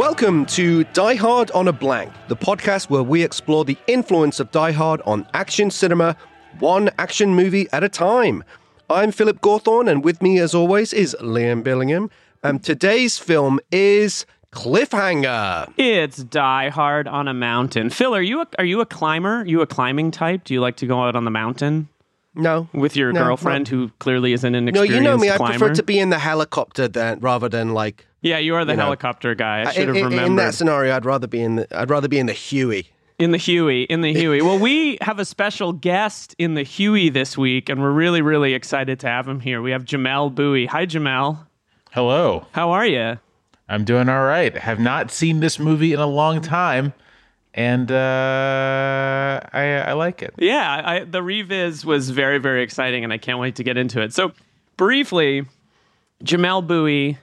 Welcome to Die Hard on a Blank, the podcast where we explore the influence of Die Hard on action cinema, one action movie at a time. I'm Philip Gawthorne, and with me, as always, is Liam Billingham. And today's film is Cliffhanger. It's Die Hard on a mountain. Phil, are you a, are you a climber? Are you a climbing type? Do you like to go out on the mountain No. with your No, girlfriend who clearly isn't an No, you know me. I prefer to be in the helicopter than rather than like yeah, you are the you know. helicopter guy. I should have remembered. in that scenario. I'd rather be in the I'd rather be in the Huey. In the Huey, in the Huey. Well, we have a special guest in the Huey this week, and we're really, really excited to have him here. We have Jamelle Bouie. Hi, Jamelle. Hello. How are you? I'm doing all right. Have not seen this movie in a long time, and uh, I, I like it. Yeah, I, the reviz was very, very exciting, and I can't wait to get into it. So, briefly, Jamelle Bouie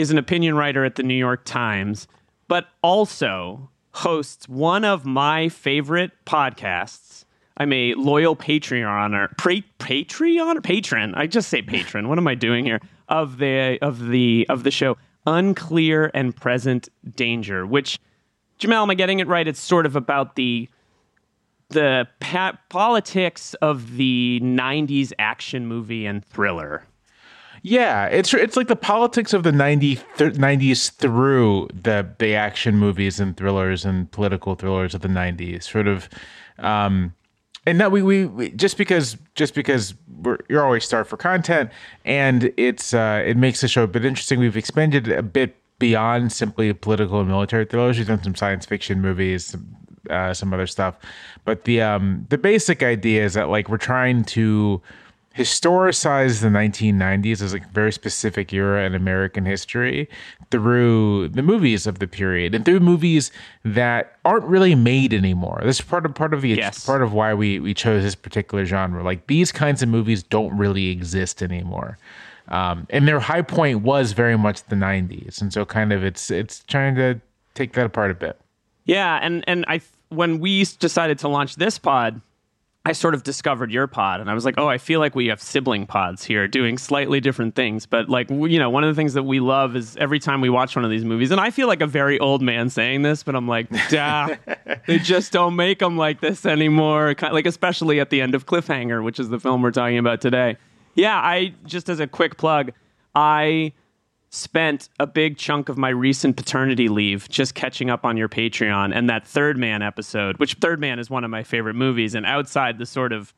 is an opinion writer at the New York Times, but also hosts one of my favorite podcasts. I'm a loyal Patreoner, pra- Patreon, patron. I just say patron. what am I doing here? Of the of the of the show, Unclear and Present Danger. Which, Jamelle, am I getting it right? It's sort of about the the pa- politics of the 90s action movie and thriller. Yeah, it's it's like the politics of the 90, th- 90s through the the action movies and thrillers and political thrillers of the 90s. Sort of um and that we, we, we just because just because you're always starved for content and it's uh it makes the show a bit interesting. We've expanded a bit beyond simply political and military thrillers. We've done some science fiction movies, some, uh, some other stuff, but the um the basic idea is that like we're trying to historicize the 1990s as a very specific era in American history through the movies of the period and through movies that aren't really made anymore. This is part of part of the Yes. part of why we we chose this particular genre. Like these kinds of movies don't really exist anymore. Um, and their high point was very much the 90s. And so kind of it's it's trying to take that apart a bit. Yeah, and and I when we decided to launch this pod, I sort of discovered your pod, and I was like, oh, I feel like we have sibling pods here doing slightly different things. But like, you know, one of the things that we love is every time we watch one of these movies, and I feel like a very old man saying this, but I'm like, duh, they just don't make them like this anymore. Like, especially at the end of Cliffhanger, which is the film we're talking about today. Yeah, I just as a quick plug, I spent a big chunk of my recent paternity leave just catching up on your Patreon and that Third Man episode, which Third Man is one of my favorite movies and outside the sort of,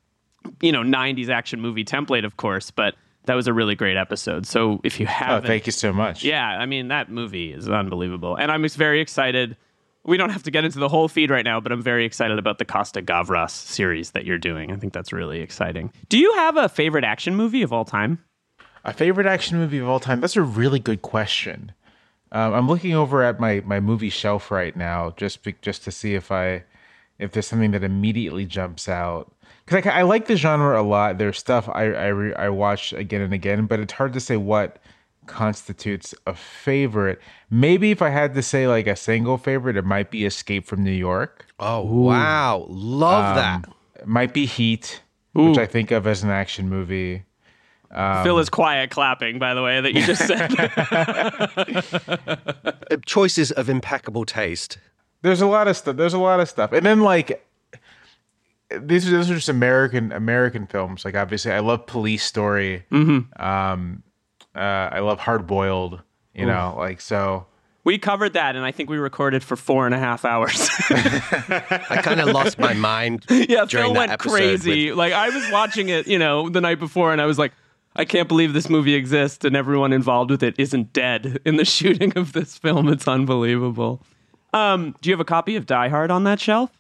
you know, 90s action movie template, of course, but that was a really great episode. So if you Oh, haven't. thank you so much. Yeah, I mean, that movie is unbelievable. And I'm very excited. We don't have to get into the whole feed right now, but I'm very excited about the Costa Gavras series that you're doing. I think that's really exciting. Do you have a favorite action movie of all time? A favorite action movie of all time? That's a really good question. Um, I'm looking over at my my movie shelf right now, just be, just to see if I if there's something that immediately jumps out. Because I, I like the genre a lot. There's stuff I I, re, I watch again and again, but it's hard to say what constitutes a favorite. Maybe if I had to say like a single favorite, it might be Escape from New York. Oh wow, love that. Um, It might be Heat, which I think of as an action movie. Phil is quiet clapping, by the way, that you just said. Choices of impeccable taste. there's a lot of stuff. There's a lot of stuff, and then like these are those are just American American films. Like obviously, I love Police Story. Mm-hmm. Um, uh, I love Hard Boiled. You know, like so. We covered that, and I think we recorded for four and a half hours. I kind of lost my mind. yeah, during Phil that went crazy. with- Like I was watching it, you know, the night before, and I was like, I can't believe this movie exists, and everyone involved with it isn't dead in the shooting of this film. It's unbelievable. Um, do you have a copy of Die Hard on that shelf?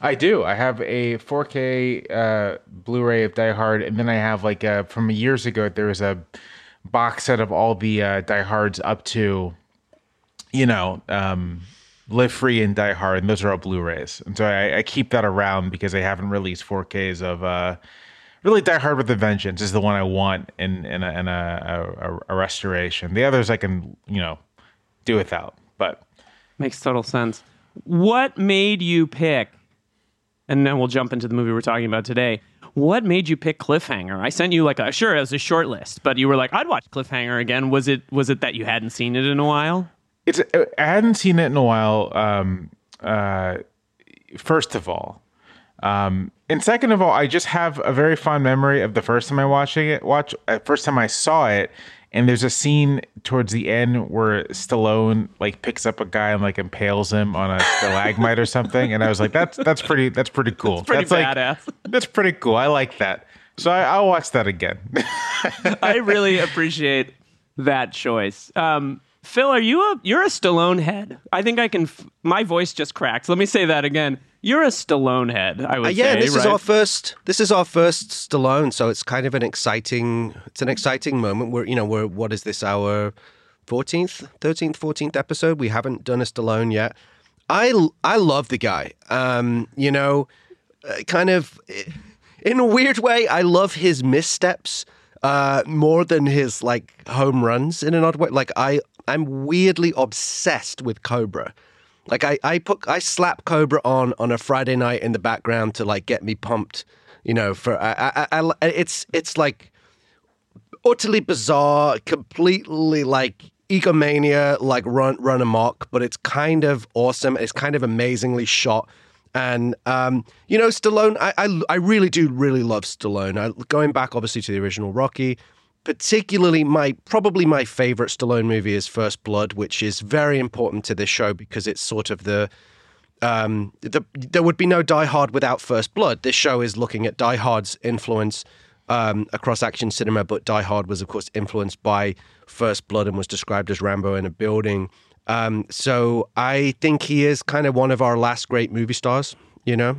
I do. I have a 4K uh, Blu-ray of Die Hard, and then I have like a, from years ago. There was a box set of all the uh, Die Hards up to, you know, um, Live Free and Die Hard, and those are all Blu-rays. And so I, I keep that around because they haven't released 4Ks of. Uh, really, Die Hard with a Vengeance is the one I want in in a, in a, a, a restoration. The others I can, you know, do without. But Makes total sense. What made you pick? And then we'll jump into the movie we're talking about today. What made you pick Cliffhanger? I sent you like a sure it was a short list, but you were like, I'd watch Cliffhanger again. Was it was it that you hadn't seen it in a while? it's I hadn't seen it in a while. Um, uh, first of all, um, and second of all, I just have a very fond memory of the first time I watching it. Watch uh, first time I saw it, and there's a scene towards the end where Stallone like picks up a guy and like impales him on a stalagmite or something, and I was like, that's that's pretty that's pretty cool. Pretty that's like badass. that's pretty cool. I like that. So I, I'll watch that again. I really appreciate that choice. Um, Phil, are you a you're a Stallone head? I think I can. F- my voice just cracked. Let me say that again. You're a Stallone head. I would Uh, yeah, say. this is our first. This is our first Stallone, so it's kind of an exciting. It's an exciting moment. We're you know we're what is this our fourteenth, thirteenth, fourteenth episode? We haven't done a Stallone yet. I I love the guy. Um, you know, uh, kind of in a weird way. I love his missteps uh, more than his like home runs in an odd way. Like I I'm weirdly obsessed with Cobra. Like I, I put I slap Cobra on on a Friday night in the background to like get me pumped, you know. For I, I, I it's it's like utterly bizarre, completely like egomania, like run run amok, but it's kind of awesome. It's kind of amazingly shot. And um, you know, Stallone, I, I I really do really love Stallone. I, going back obviously to the original Rocky, particularly my probably my favorite Stallone movie is First Blood, which is very important to this show because it's sort of the um, the, there would be no Die Hard without First Blood. This show is looking at Die Hard's influence um, across action cinema, but Die Hard was, of course, influenced by First Blood and was described as Rambo in a building. Um, so I think he is kind of one of our last great movie stars, you know,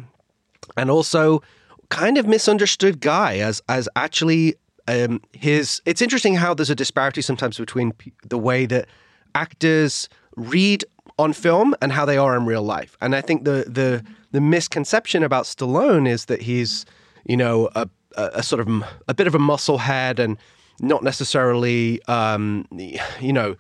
and also kind of misunderstood guy as as actually um, his. It's interesting how there's a disparity sometimes between p- the way that actors read on film and how they are in real life. And I think the the the misconception about Stallone is that he's, you know, a a, a sort of a bit of a muscle head and not necessarily, um, you know,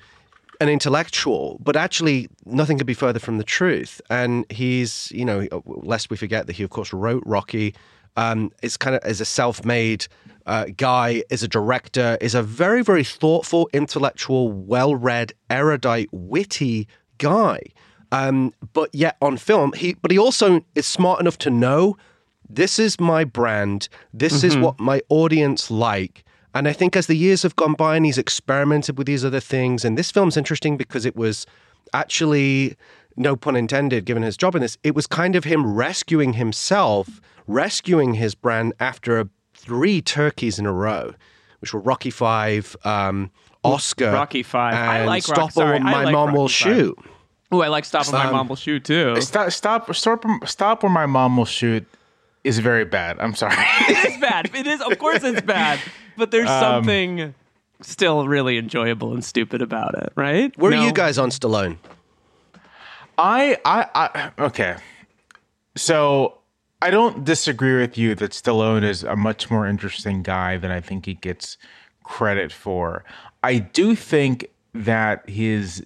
an intellectual, but actually nothing could be further from the truth. And he's, you know, lest we forget that he, of course, wrote Rocky. Um, is kind of as a self-made uh, guy, is a director, is a very, very thoughtful, intellectual, well-read, erudite, witty guy. Um, but yet on film, he but he also is smart enough to know this is my brand. This is what my audience like. And I think as the years have gone by and he's experimented with these other things, and this film's interesting because it was actually, no pun intended, given his job in this, it was kind of him rescuing himself, rescuing his brand after three turkeys in a row, which were Rocky Five, um, Oscar, Rocky Five. I and like Stop Rock- or sorry, My like Mom Will Five. Shoot. Oh, I like Stop with My Um, Mom Will Shoot too. stop, stop, stop, stop where my mom will shoot is very bad. I'm sorry. it is bad. It is, of course, it's bad. But there's Um, something still really enjoyable and stupid about it, right? Where No? are you guys on Stallone? I, I, I, okay. So I don't disagree with you that Stallone is a much more interesting guy than I think he gets credit for. I do think that his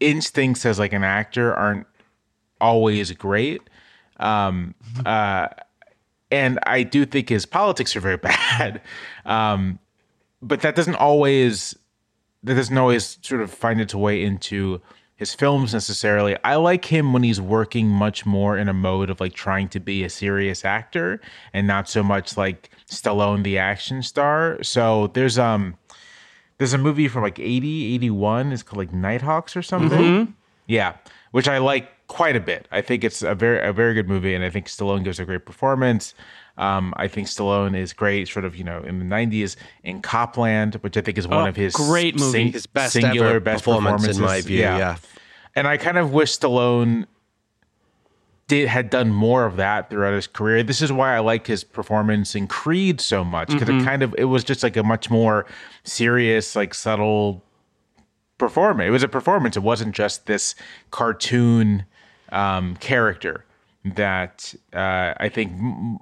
instincts as like an actor aren't always great. Um, uh, and I do think his politics are very bad. Um, but that doesn't always that doesn't always sort of find its way into his films necessarily. I like him when he's working much more in a mode of like trying to be a serious actor and not so much like Stallone the action star. So there's um there's a movie from like 80, 81. It's called like Nighthawks or something. Mm-hmm. Yeah, which I like quite a bit. I think it's a very a very good movie, and I think Stallone gives a great performance. Um, I think Stallone is great, sort of you know in the '90s in Copland, which I think is one Oh, of his great movie. sing- His best singular ever best performance, in my view. Yeah. and I kind of wish Stallone did had done more of that throughout his career. This is why I like his performance in Creed so much because Mm-hmm. it kind of it was just like a much more serious, like subtle performance. It was a performance. It wasn't just this cartoon um, character that uh, I think, m- m-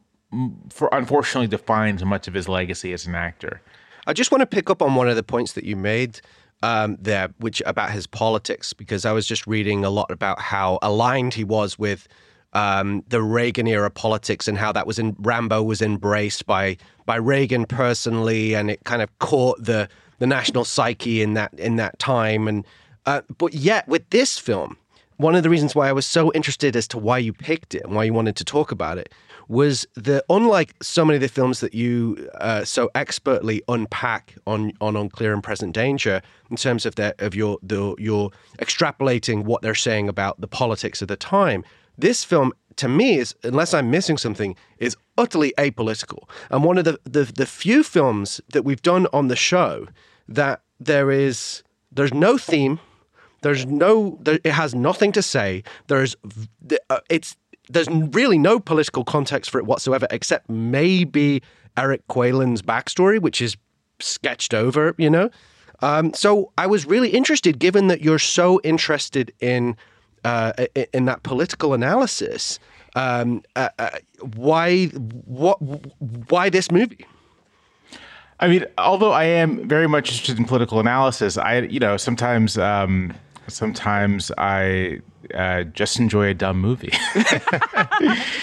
for unfortunately, defines much of his legacy as an actor. I just want to pick up on one of the points that you made um, there, which about his politics, because I was just reading a lot about how aligned he was with um, the Reagan era politics and how that was in Rambo was embraced by by Reagan personally, and it kind of caught the the national psyche in that in that time. And uh, but yet with this film, one of the reasons why I was so interested as to why you picked it and why you wanted to talk about it was that unlike so many of the films that you uh, so expertly unpack on on Unclear and Present Danger in terms of their of your the your extrapolating what they're saying about the politics of the time, this film to me is unless I'm missing something is utterly apolitical and one of the the, the few films that we've done on the show that there is there's no theme there's no, there, it has nothing to say. There's, uh, it's, there's really no political context for it whatsoever, except maybe Eric Qualen's backstory, which is sketched over, you know. Um, so I was really interested, given that you're so interested in uh, in that political analysis. Um, uh, uh, why, what, why this movie? I mean, although I am very much interested in political analysis, I, you know, sometimes, um, sometimes I uh, just enjoy a dumb movie.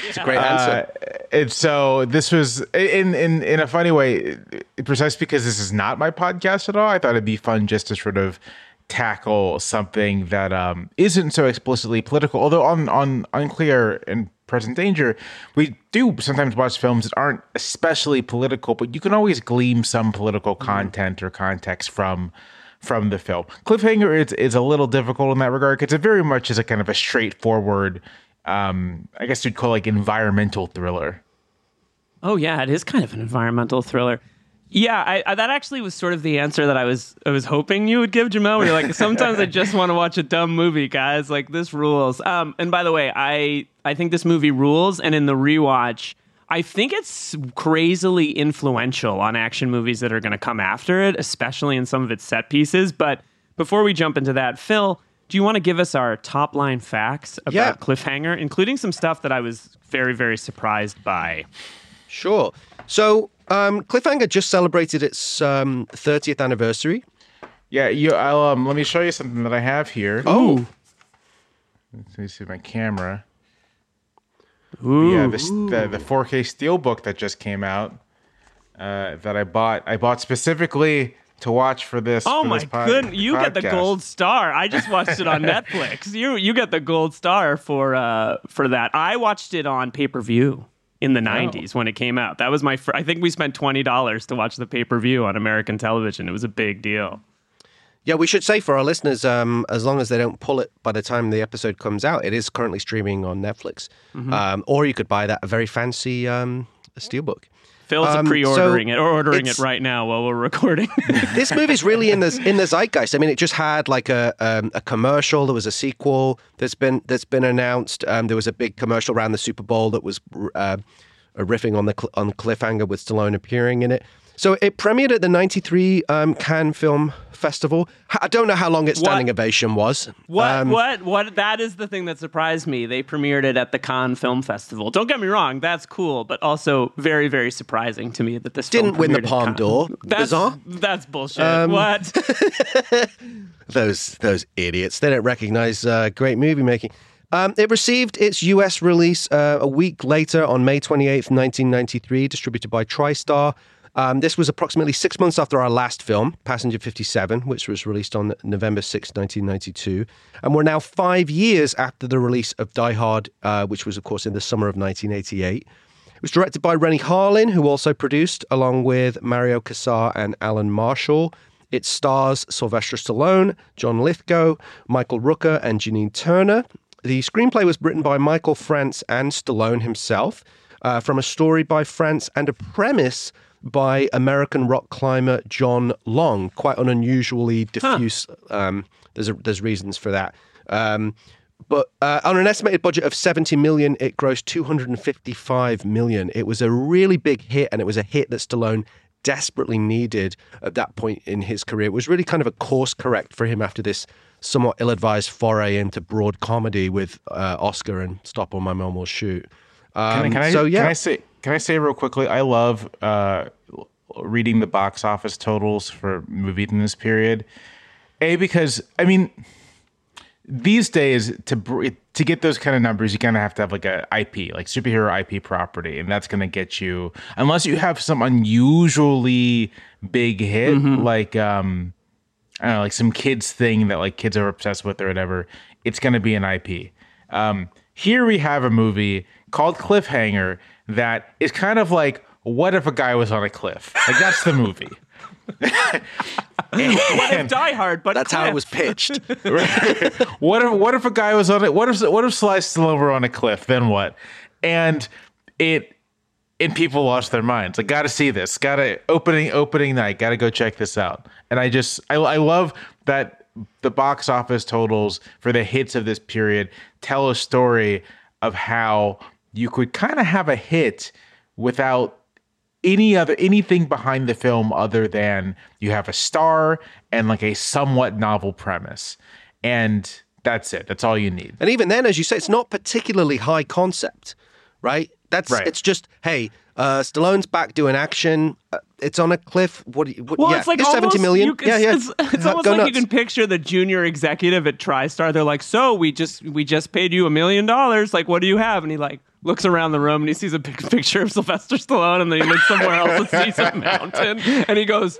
It's a great answer. and so this was in in in a funny way, precisely because this is not my podcast at all. I thought it'd be fun just to sort of tackle something that um, isn't so explicitly political. Although on on unclear and present danger, we do sometimes watch films that aren't especially political, but you can always glean some political content or context from from the film. Cliffhanger is is a little difficult in that regard because it very much is a kind of a straightforward. Um, I guess you'd call like environmental thriller. Oh yeah, it is kind of an environmental thriller. Yeah, I, I, that actually was sort of the answer that I was I was hoping you would give, Jamelle. Where you're like, sometimes I just want to watch a dumb movie, guys. Like this rules. Um, and by the way, I I think this movie rules. And in the rewatch, I think it's crazily influential on action movies that are going to come after it, especially in some of its set pieces. But before we jump into that, Phil, do you want to give us our top line facts about Yeah. Cliffhanger, including some stuff that I was very very surprised by? Sure. So, um, Cliffhanger just celebrated its um, 30th anniversary. Yeah, you. I'll um. Let me show you something that I have here. Oh, Let me see my camera. Ooh. Yeah, this the the 4K Steelbook that just came out. Uh, that I bought. I bought specifically to watch for this. Oh for my this pod- goodness! You get the gold star. I just watched it on Netflix. You you get the gold star for uh for that. I watched it on pay per view in the '90s when it came out. That was my. Fr- I think we spent twenty dollars to watch the pay per view on American television. It was a big deal. Yeah. We should say for our listeners, um, as long as they don't pull it by the time the episode comes out, it is currently streaming on Netflix. Um, or you could buy that a very fancy um, steelbook. Phil's Um, pre-ordering so it or ordering it right now while we're recording. this movie's really in the in the zeitgeist. I mean, it just had like a um, a commercial. There was a sequel that's been that's been announced. Um, there was a big commercial around the Super Bowl that was uh, riffing on the cl- on cliffhanger with Stallone appearing in it. So it premiered at the '93 um, Cannes Film Festival. I don't know how long its What? standing ovation was. What? Um, what? What? That is the thing that surprised me. They premiered it at the Cannes Film Festival. Don't get me wrong, that's cool, but also very, very surprising to me that this Didn't win the Palme d'Or. That's Bizarre. Um, that's bullshit. what? those those idiots. They don't recognize uh, great movie making. Um, it received its US release uh, a week later on May 28th, 1993, distributed by TriStar. Um, this was approximately six months after our last film, Passenger 57, which was released on November 6, 1992. And we're now five years after the release of Die Hard, uh, which was, of course, in the summer of 1988. It was directed by Renny Harlin, who also produced, along with Mario Kassar and Alan Marshall. It stars Sylvester Stallone, John Lithgow, Michael Rooker, and Janine Turner. The screenplay was written by Michael France and Stallone himself, uh, from a story by France and a premise by American rock climber John Long. Quite an unusually diffuse. Um, there's a, there's reasons for that. Um, but uh, on an estimated budget of 70 million, it grossed 255 million. It was a really big hit, and it was a hit that Stallone desperately needed at that point in his career. It was really kind of a course correct for him after this somewhat ill-advised foray into broad comedy with uh, Oscar and Stop or My Mom Will Shoot. Um, Can, I, can I, so yeah, can I say can I say real quickly? I love uh, reading the box office totals for movies in this period. A because I mean, these days to to get those kind of numbers, you kind of have to have like a IP, like superhero IP property, and that's going to get you unless you have some unusually big hit, Mm-hmm. like um, I don't know, like some kids thing that like kids are obsessed with or whatever. It's going to be an IP. Um, here we have a movie called Cliffhanger that is kind of like, what if a guy was on a cliff? Like that's the movie. What if Die Hard? But that's how it was pitched. what if what if a guy was on it? What if what if Sly Stallone were on a cliff? Then what? And it and people lost their minds. Like, got to see this. Got to opening opening night. Got to go check this out. And I just I, I love that the box office totals for the hits of this period tell a story of how you could kind of have a hit without any other anything behind the film other than you have a star and like a somewhat novel premise and that's it that's all you need And even then, as you say, it's not particularly high concept, right? That's Right. it's just hey, uh, Stallone's back doing action. Uh, it's on a cliff. What? do you- what Well, yeah, it's like almost, seventy million. Can- yeah, yeah. It's, it's almost go like nuts. you can picture the junior executive at TriStar. They're like, "So we just we just paid you a million dollars. Like, what do you have?" And he like looks around the room and he sees a pic- picture of Sylvester Stallone, and then he looks somewhere else and sees a mountain, and he goes.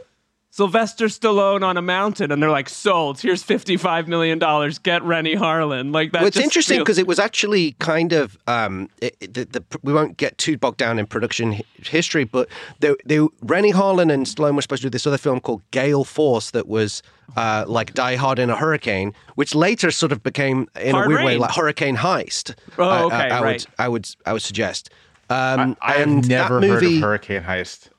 Sylvester Stallone on a mountain, and they're like, "Sold. Here's fifty-five million dollars. Get Renny Harlin." Like that. Well, it's just interesting feels- because it was actually kind of um, it, it- the, the, we won't get too bogged down in production hi- history, but they, they, Renny Harlin and Stallone were supposed to do this other film called Gale Force that was uh, like Die Hard in a Hurricane, which later sort of became in Hard a weird way like Hurricane Heist. Oh, I- I- okay, I, right. Would, I would I would suggest. Um, i have and that never heard movie- of hurricane heist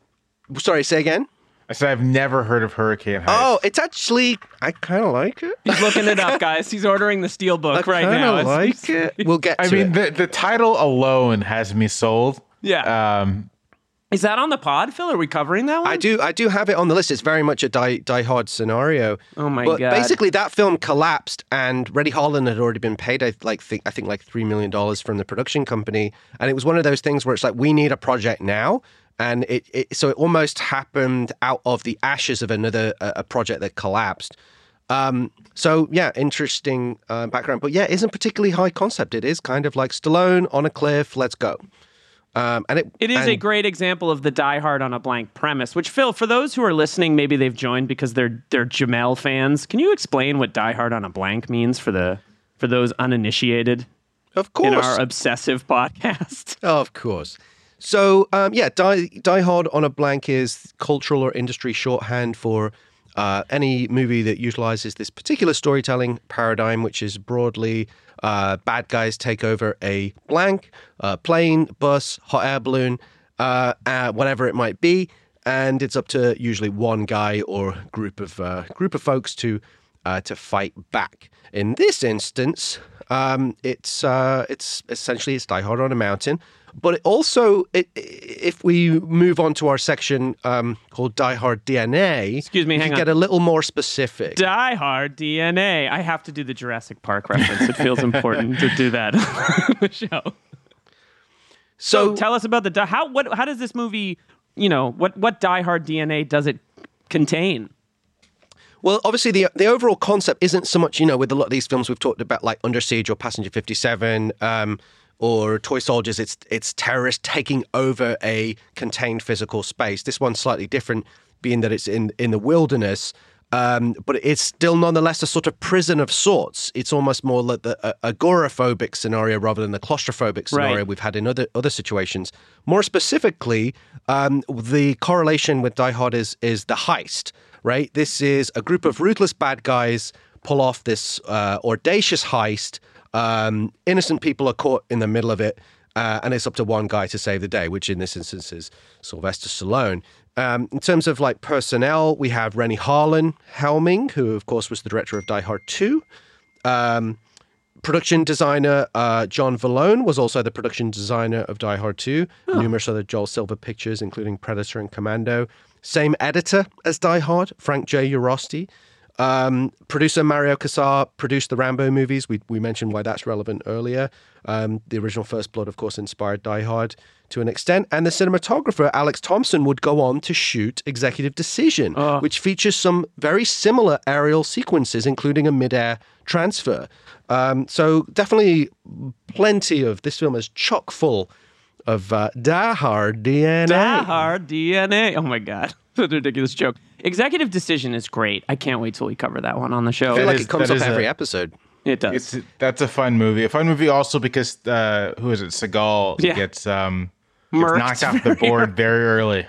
Sorry, say again. I said i've never heard of hurricane heist Oh, it's actually I kind of like it. he's looking it up, guys. He's ordering the steel book I right kind now. of like it. We'll get. i to mean it. the, the title alone has me sold Yeah. um Is that on the pod, Phil? Are we covering that one? I do I do have it on the list. It's very much a die, die hard scenario. Oh my god. but God. basically that film collapsed and Renny Harlin had already been paid I like think I think like 3 million dollars from the production company and it was one of those things where it's like we need a project now and it, it so it almost happened out of the ashes of another a, a project that collapsed. Um, so yeah, interesting uh, background, but yeah, it isn't particularly high concept. It is kind of like Stallone on a cliff. Let's go. Um, and it It is a great example of the Die Hard on a blank premise. Which Phil, for those who are listening, maybe they've joined because they're they're Jamelle fans. Can you explain what Die Hard on a blank means for the for those uninitiated of course in our obsessive podcast? Of course. So, um, yeah, die, die Hard on a blank is cultural or industry shorthand for uh, any movie that utilizes this particular storytelling paradigm, which is broadly uh, bad guys take over a blank, uh, plane, bus, hot air balloon, uh, uh, whatever it might be, and it's up to usually one guy or group of uh, group of folks to to fight back. In this instance, um, it's it's essentially it's Die Hard on a mountain, but it also it, if we move on to our section um, called Die Hard DNA, Excuse me, hang on. get a little more specific. Die Hard DNA. I have to do the Jurassic Park reference. It feels important to do that on the show. So so tell us about the how what how does this movie, you know, what what Die Hard DNA does it contain? Well, obviously, the the overall concept isn't so much, you know, with a lot of these films we've talked about, like Under Siege or Passenger 57. Um, or toy soldiers, it's it's terrorists taking over a contained physical space. This one's slightly different, being that it's in in the wilderness. Um, but it's still nonetheless a sort of prison of sorts. It's almost more like the a, agoraphobic scenario rather than the claustrophobic scenario Right. we've had in other other situations. More specifically, um, the correlation with Die Hard is is the heist. Right, this is a group of ruthless bad guys pull off this uh, audacious heist. Um, innocent people are caught in the middle of it, uh, and it's up to one guy to save the day, which in this instance is Sylvester Stallone. Um, in terms of like personnel, we have Renny Harlin helming, who of course was the director of Die Hard 2. Um, production designer uh, John Vallone was also the production designer of Die Hard 2, numerous other Joel Silver pictures, including Predator and Commando. Same editor as Die Hard, Frank J. Urioste. Um, producer Mario Kassar produced the Rambo movies. We, we mentioned why that's relevant earlier. Um, the original First Blood, of course, inspired Die Hard to an extent. And the cinematographer, Alex Thompson, would go on to shoot Executive Decision, which features some very similar aerial sequences, including a midair transfer. Um, so definitely plenty of this film is chock full of uh, Die Hard DNA. Die Hard DNA. Oh my god, that's a ridiculous joke. Executive Decision is great. I can't wait till we cover that one on the show. I feel like is- it comes up every a- episode. it does. It's that's a fun movie. A fun movie also because uh, who is it? Seagal Yeah. gets um gets knocked off the board very early.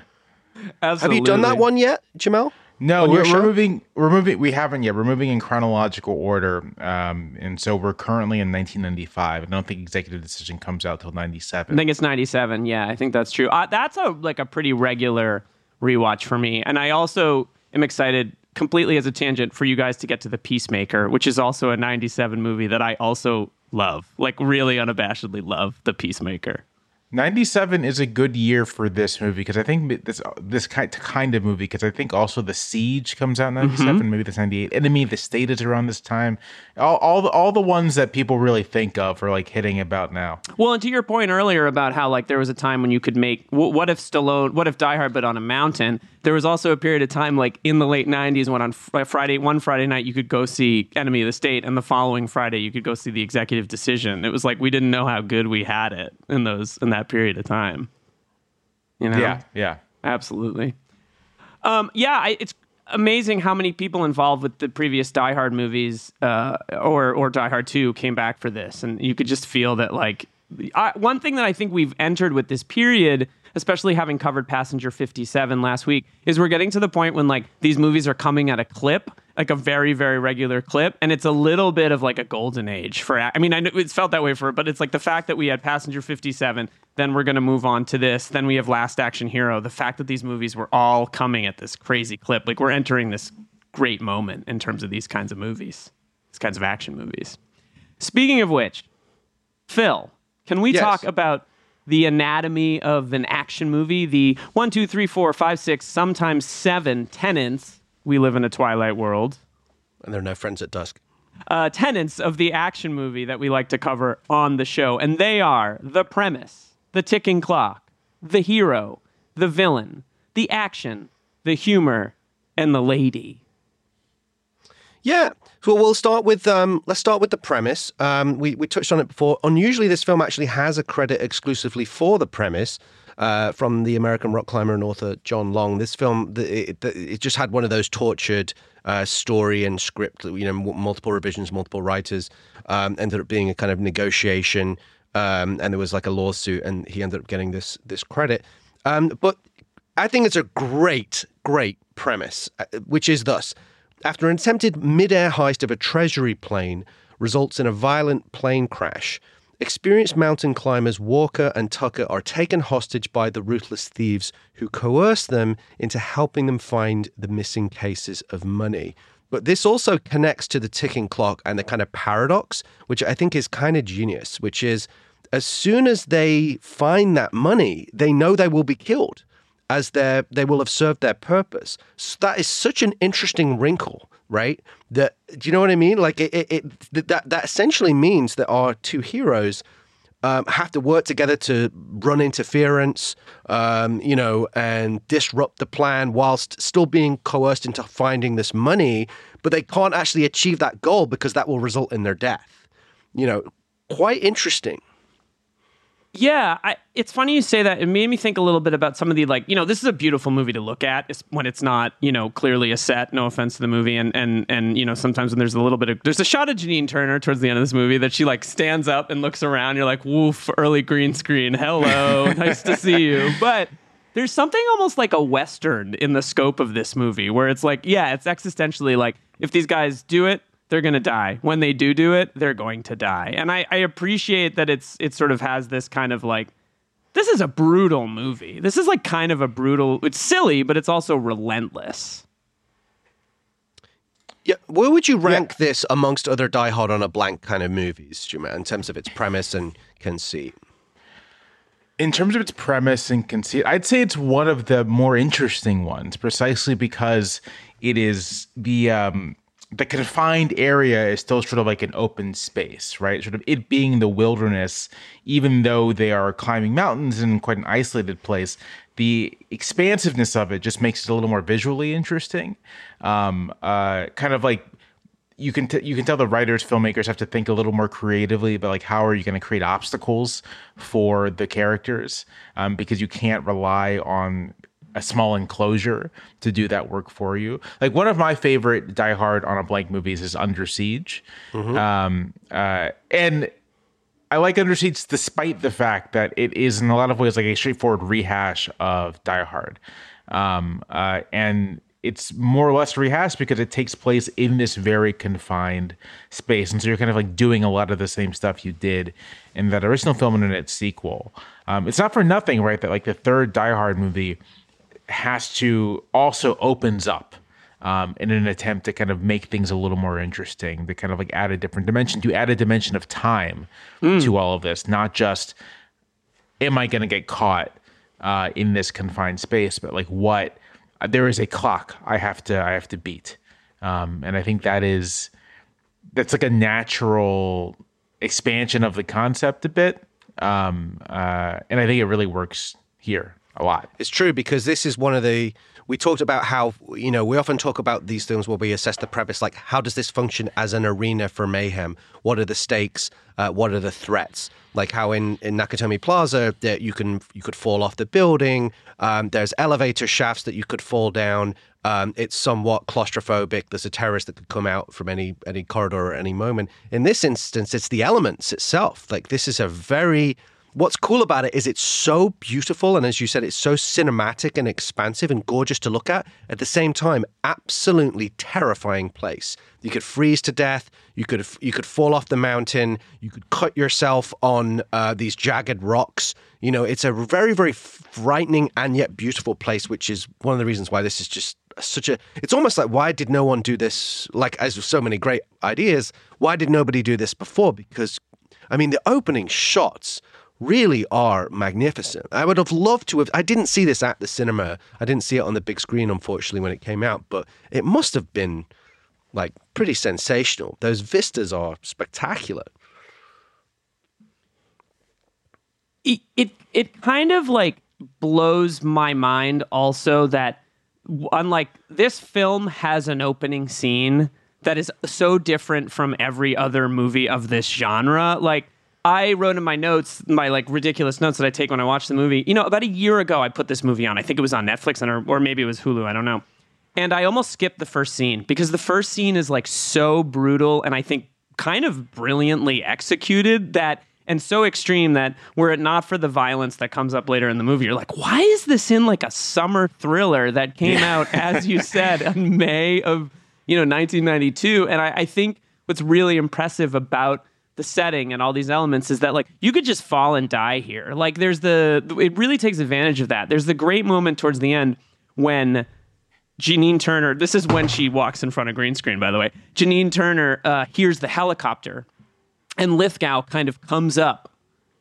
Have you done that one yet, Jamelle? No, we're, we're moving. We're moving. We haven't yet. We're moving in chronological order, um, and so we're currently in 1995. I don't think Executive Decision comes out till 97. I think it's 97. Yeah, I think that's true. Uh, that's a like a pretty regular rewatch for me. And I also am excited completely as a tangent for you guys to get to The Peacemaker, which is also a 97 movie that I also love. Like really unabashedly love The Peacemaker. 97 is a good year for this movie because I think this this kind of movie because I think also the Siege comes out in mm-hmm. 97, maybe that's 98. Enemy of the State is around this time. All all the, all the ones that people really think of are like hitting about now. Well, and to your point earlier about how like there was a time when you could make wh- what if Stallone, what if Die Hard, but on a mountain. There was also a period of time like in the late '90s when on fr- Friday, one Friday night you could go see Enemy of the State, and the following Friday you could go see The Executive Decision. It was like we didn't know how good we had it in those in that period of time. You know? Yeah, yeah. Absolutely. Um, yeah, I, it's amazing how many people involved with the previous Die Hard movies uh, or or Die Hard Two came back for this, and you could just feel that. Like, I, one thing that I think we've entered with this period, especially having covered Passenger Fifty Seven last week, is we're getting to the point when like these movies are coming at a clip. Like a very, very regular clip, and it's a little bit of like a golden age for. I mean, I know it's felt that way for, but it's like the fact that we had Passenger Fifty Seven, then we're going to move on to this. Then we have Last Action Hero. The fact that these movies were all coming at this crazy clip, like we're entering this great moment in terms of these kinds of movies, these kinds of action movies. Speaking of which, Phil, can we Yes. talk about the anatomy of an action movie? The one, two, three, four, five, six, sometimes seven tenants. We live in a twilight world And there are no friends at dusk. uh, tenets of the action movie that we like to cover on the show, and they are the premise, the ticking clock, the hero, the villain, the action, the humor, and the lady. Yeah. So we'll start with um, let's start with the premise. Um, we we touched on it before. Unusually, this film actually has a credit exclusively for the premise uh, from the American rock climber and author John Long. This film it, it just had one of those tortured uh, story and script. You know, multiple revisions, multiple writers. Um, ended up being a kind of negotiation, um, and there was like a lawsuit, and he ended up getting this this credit. Um, but I think it's a great, great premise, uh, which is thus. After an attempted mid-air heist of a treasury plane results in a violent plane crash, experienced mountain climbers Walker and Tucker are taken hostage by the ruthless thieves who coerce them into helping them find the missing cases of money. But this also connects to the ticking clock and the kind of paradox, which I think is kind of genius, which is as soon as they find that money, they know they will be killed as they they will have served their purpose. So that is such an interesting wrinkle, right? That do you know what I mean? Like it, it, it that that essentially means that our two heroes um, have to work together to run interference, um, you know, and disrupt the plan whilst still being coerced into finding this money. But they can't actually achieve that goal because that will result in their death. You know, quite interesting. Yeah, I, it's funny you say that. It made me think a little bit about some of the like, you know, this is a beautiful movie to look at when it's not, you know, clearly a set. No offense to the movie, and and and you know, sometimes when there's a little bit of there's a shot of Janine Turner towards the end of this movie that she like stands up and looks around. You're like, woof, early green screen. Hello, nice to see you. But there's something almost like a western in the scope of this movie where it's like, yeah, it's existentially like if these guys do it, they're going to die. When they do do it, they're going to die. And I, I appreciate that it's it sort of has this kind of like this is a brutal movie. This is like kind of a brutal. It's silly, but it's also relentless. Yeah, where would you rank yeah. this amongst other Die Hard on a Blank kind of movies, Juma, in terms of its premise and conceit? In terms of its premise and conceit, I'd say it's one of the more interesting ones, precisely because it is the um, the confined area is still sort of like an open space, right? Sort of it being the wilderness, even though they are climbing mountains in quite an isolated place, the expansiveness of it just makes it a little more visually interesting. Um, uh, kind of like you can t- you can tell the writers filmmakers have to think a little more creatively about like how are you going to create obstacles for the characters um, because you can't rely on a small enclosure to do that work for you. Like one of my favorite Die Hard on a blank movies is Under Siege, mm-hmm. um, uh, and I like Under Siege despite the fact that it is in a lot of ways like a straightforward rehash of Die Hard, um, uh, and it's more or less rehashed because it takes place in this very confined space, and so you're kind of like doing a lot of the same stuff you did in that original film and in its sequel. Um, it's not for nothing, right? That like the third Die Hard movie has to also opens up um, in an attempt to kind of make things a little more interesting, to kind of like add a different dimension, to add a dimension of time mm. to all of this, not just am I going to get caught uh, in this confined space, but like what there is a clock I have to I have to beat, um, and I think that is that's like a natural expansion of the concept a bit, um, uh, and I think it really works here a lot. It's true because this is one of the we talked about how you know we often talk about these things where we assess the premise like how does this function as an arena for mayhem? What are the stakes? Uh, what are the threats? Like how in, in nakatomi plaza that you can you could fall off the building um, there's elevator shafts that you could fall down um, it's somewhat claustrophobic there's a terrorist that could come out from any any corridor at any moment. In this instance it's the elements itself. Like this is a very what's cool about it is it's so beautiful and as you said it's so cinematic and expansive and gorgeous to look at. At the same time absolutely terrifying place. You could freeze to death. You could you could fall off the mountain. You could cut yourself on uh, these jagged rocks. You know it's a very very frightening and yet beautiful place which is one of the reasons why this is just such a it's almost like why did no one do this? Like as with so many great ideas why did nobody do this before? Because i mean the opening shots really are magnificent. I would have loved to have. I didn't see this at the cinema. I didn't see it on the big screen, unfortunately, when it came out. But it must have been like pretty sensational. Those vistas are spectacular. It it, it kind of like blows my mind also that unlike this film has an opening scene that is so different from every other movie of this genre like I wrote in my notes, my like ridiculous notes that I take when I watch the movie. You know, about a year ago, I put this movie on. I think it was on Netflix and or, or maybe it was Hulu. I don't know. And I almost skipped the first scene because the first scene is like so brutal and I think kind of brilliantly executed that and so extreme that were it not for the violence that comes up later in the movie, you're like, why is this in like a summer thriller that came yeah. out, as you said, in May of you know 1992? And I, I think what's really impressive about the setting and all these elements is that like you could just fall and die here. Like there's the it really takes advantage of that. There's the great moment towards the end when Janine Turner, this is when she walks in front of green screen, by the way. Janine Turner uh, hears the helicopter, and Lithgow kind of comes up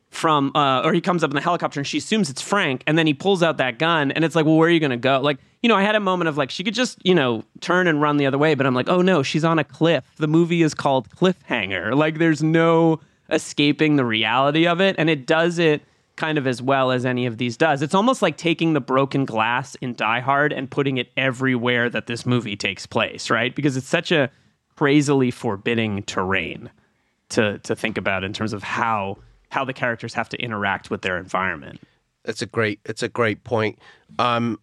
from, uh, or he comes up in the helicopter, and she assumes it's Frank, and then he pulls out that gun, and it's like, well, where are you going to go? Like, you know, I had a moment of like, she could just, you know, turn and run the other way, but I'm like, oh no, she's on a cliff. The movie is called Cliffhanger. Like, there's no escaping the reality of it. And it does it kind of as well as any of these does. It's almost like taking the broken glass in Die Hard and putting it everywhere that this movie takes place, right? Because it's such a crazily forbidding terrain to to think about in terms of how how the characters have to interact with their environment. It's a great it's a great point. Um,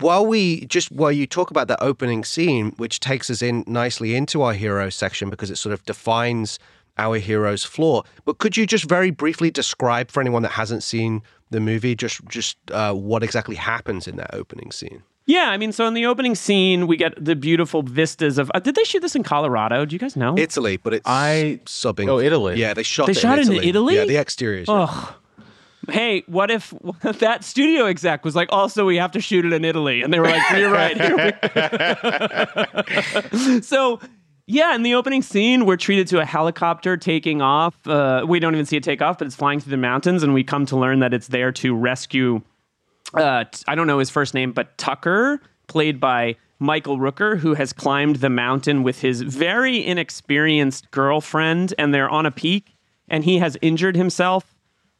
while we just while you talk about that opening scene, which takes us in nicely into our hero section because it sort of defines our hero's flaw. But could you just very briefly describe for anyone that hasn't seen the movie just just uh, what exactly happens in that opening scene? Yeah, I mean, so in the opening scene, we get the beautiful vistas of. Uh, did they shoot this in Colorado? Do you guys know? Italy, but it's I- subbing. Oh, Italy. Yeah, they shot. They it shot it in in Italy. Italy? Yeah, the exteriors. yeah. Ugh. Hey, what if that studio exec was like, also, we have to shoot it in Italy? And they were like, you're right. Here we... so, yeah, in the opening scene, we're treated to a helicopter taking off. Uh, we don't even see it take off, but it's flying through the mountains. And we come to learn that it's there to rescue, uh, I don't know his first name, but Tucker, played by Michael Rooker, who has climbed the mountain with his very inexperienced girlfriend. And they're on a peak, and he has injured himself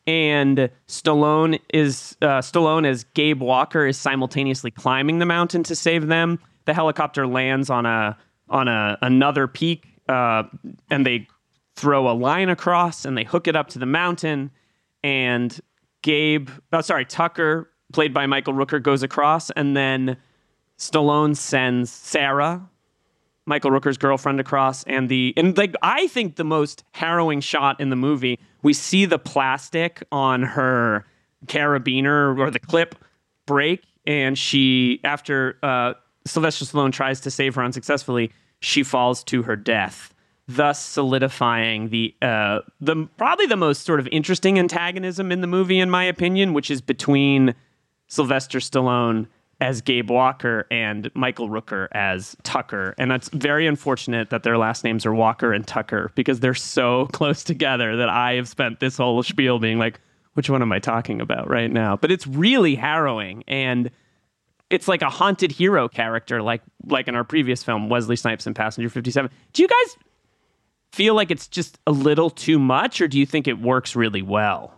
and Stallone is uh, Stallone as Gabe Walker is simultaneously climbing the mountain to save them. The helicopter lands on a on a another peak, uh, and they throw a line across and they hook it up to the mountain. And Gabe, oh sorry, Tucker, played by Michael Rooker, goes across, and then Stallone sends Sarah, Michael Rooker's girlfriend across and the and like I think the most harrowing shot in the movie we see the plastic on her carabiner or the clip break and she after uh, Sylvester Stallone tries to save her unsuccessfully she falls to her death thus solidifying the uh, the probably the most sort of interesting antagonism in the movie in my opinion which is between Sylvester Stallone as Gabe Walker and Michael Rooker as Tucker. And that's very unfortunate that their last names are Walker and Tucker because they're so close together that I have spent this whole spiel being like, which one am I talking about right now? But it's really harrowing and it's like a haunted hero character like like in our previous film Wesley Snipes in Passenger 57. Do you guys feel like it's just a little too much or do you think it works really well?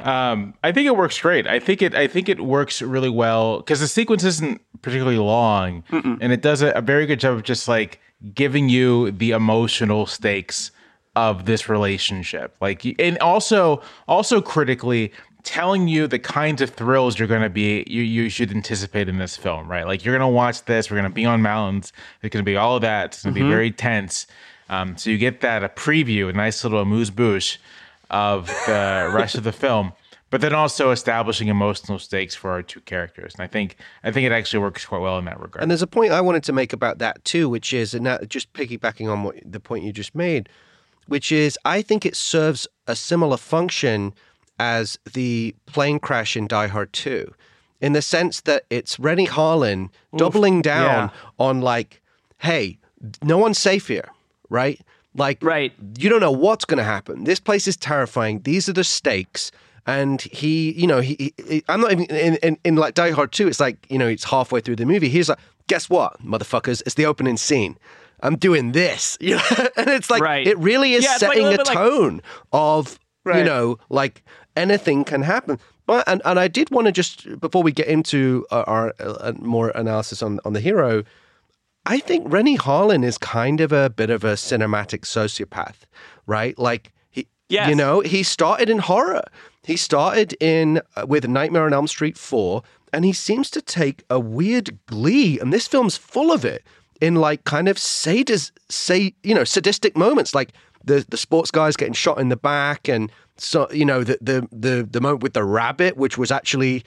Um, I think it works great. I think it. I think it works really well because the sequence isn't particularly long, and it does a, a very good job of just like giving you the emotional stakes of this relationship. Like, and also, also critically telling you the kinds of thrills you're going to be you, you should anticipate in this film right like you're going to watch this we're going to be on mountains it's going to be all of that it's going to Mm-hmm. be very tense um, so you get that a preview a nice little amuse bouche of the rest of the film but then also establishing emotional stakes for our two characters. And i think i think it actually works quite well in that regard. And there's a point I wanted to make about that too, which is, and that, just piggybacking on what the point you just made, which is, I think it serves a similar function as the plane crash in Die Hard 2, in the sense that it's Renny Harlin doubling down on like, hey, no one's safe here, right? Like, Right. you don't know what's going to happen. This place is terrifying. These are the stakes. And he, you know, he, he I'm not even in, in, in like Die Hard 2, it's like, you know, it's halfway through the movie. He's like, guess what, motherfuckers? It's the opening scene. I'm doing this. You know, and it's like Right. it really is Yeah, it's like a setting a, bit like- tone of you know, like anything can happen. But and, and I did want to just before we get into our, our uh, more analysis on on the hero, I think Renny Harlin is kind of a bit of a cinematic sociopath, right? Like he, Yes. you know, he started in horror. He started in uh, with Nightmare on Elm Street four, and he seems to take a weird glee, and this film's full of it in like kind of sadis, say you know sadistic moments, like the the sports guys getting shot in the back, and so you know the the the the moment with the rabbit, which was actually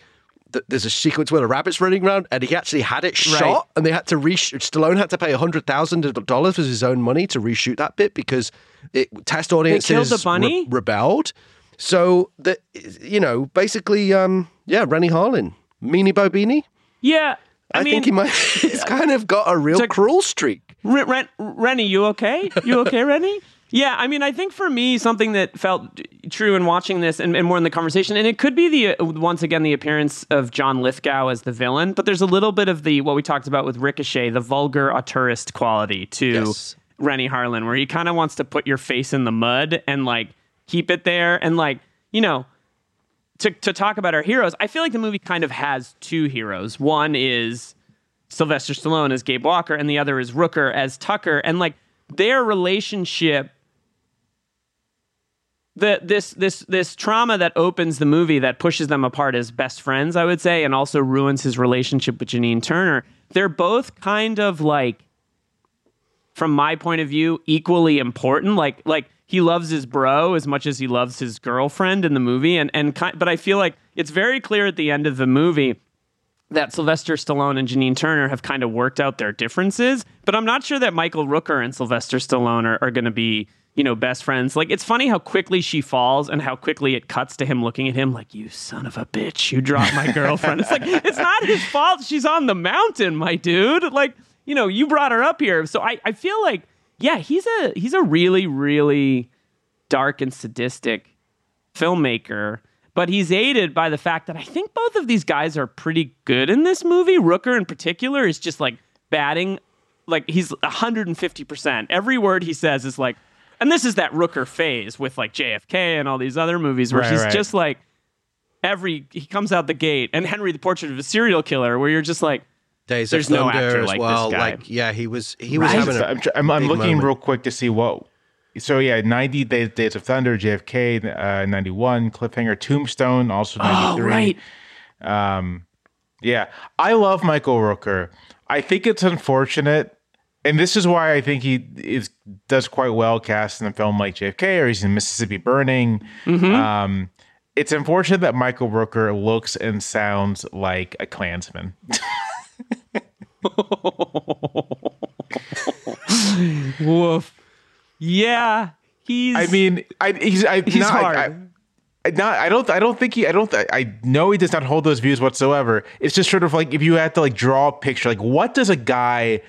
there's a sequence where the rabbit's running around and he actually had it Right. shot and they had to reshoot. Stallone had to pay hundred thousand dollars with his own money to reshoot that bit because it test audiences the bunny? re- rebelled. So that you know, basically, um, yeah, Renny Harlin, Meanie Bobini. Yeah. I, I, mean, think he might. He's kind of got a real like- cruel streak. Ren, Renny, you okay? You okay, Renny? Yeah, I mean, I think for me, something that felt true in watching this and, and more in the conversation, and it could be the uh, once again the appearance of John Lithgow as the villain, but there's a little bit of the what we talked about with Ricochet, the vulgar auteurist quality to Yes. Renny Harlin, where he kind of wants to put your face in the mud and like keep it there, and like you know, to to talk about our heroes, I feel like the movie kind of has two heroes. One is Sylvester Stallone as Gabe Walker, and the other is Rooker as Tucker, and like their relationship. The, this this this trauma that opens the movie that pushes them apart as best friends, I would say, and also ruins his relationship with Janine Turner. They're both kind of like, from my point of view, equally important. Like like he loves his bro as much as he loves his girlfriend in the movie, and and but I feel like it's very clear at the end of the movie that Sylvester Stallone and Janine Turner have kind of worked out their differences, but I'm not sure that Michael Rooker and Sylvester Stallone are, are going to be, you know, best friends. Like, it's funny how quickly she falls and how quickly it cuts to him looking at him like, you son of a bitch, you dropped my girlfriend. it's like, it's not his fault. She's on the mountain, my dude. Like, you know, you brought her up here. So I, I feel like, yeah, he's a, he's a really, really dark and sadistic filmmaker, but he's aided by the fact that I think both of these guys are pretty good in this movie. Rooker, in particular, is just like batting, like he's 150%. Every word he says is like, and this is that Rooker phase with like JFK and all these other movies where Right, he's right. just like, every, he comes out the gate, and Henry, the portrait of a serial killer, where you're just like, Days There's of no Thunder actor as like this well. guy. Like, yeah, he was he was Right. having a I'm, I'm, I'm big looking moment. real quick to see what. So yeah, 90 Days, Days of Thunder, JFK, uh, 91, Cliffhanger, Tombstone, also 93. oh, right. Yeah, I love Michael Rooker. I think it's unfortunate, and this is why I think he is does quite well cast in a film like JFK or he's in Mississippi Burning. Um, it's unfortunate that Michael Rooker looks and sounds like a Klansman. Woof. Yeah. He's. I mean, I he's I, He's not, hard. I, I, not, I don't. I don't think he. I don't. I know he does not hold those views whatsoever. It's just sort of like if you had to like draw a picture, like what does a guy,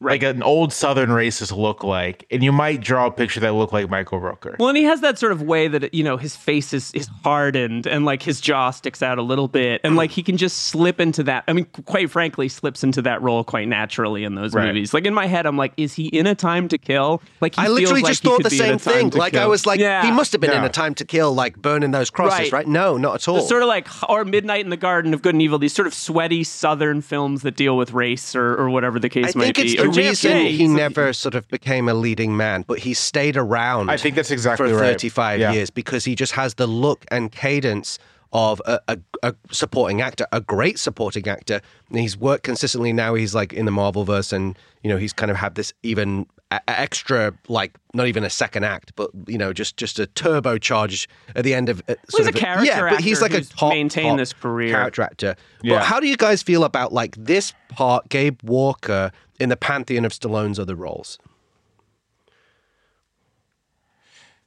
like an old Southern racist, look like? And you might draw a picture that look like Michael Rooker. Well, and he has that sort of way that you know his face is is hardened and like his jaw sticks out a little bit, and like he can just slip into that. I mean, quite frankly, slips into that role quite naturally in those Right. movies. Like in my head, I'm like, is he in a Time to Kill? Like he I literally like just he thought the same thing. to Like I was like, Yeah. he must have been in a time to kill, like burning those crosses, Right. right? No, not at all. It's sort of like or Midnight in the Garden of Good and Evil. These sort of sweaty Southern films that deal with race or, or whatever the case I might think be. The JFK, reason he never sort of became a leading man, but he stayed around. I think that's exactly for right. 35 Yeah. years because he just has the look and cadence of a, a, a supporting actor, a great supporting actor. And he's worked consistently. Now he's like in the Marvel verse, and you know he's kind of had this even a- a- extra, like not even a second act, but you know just just a turbocharge at the end of. uh, sort he's a of character Yeah, but he's actor like a who's top, maintained top this career. character actor. Yeah. But how do you guys feel about like this part, Gabe Walker, in the pantheon of Stallone's other roles?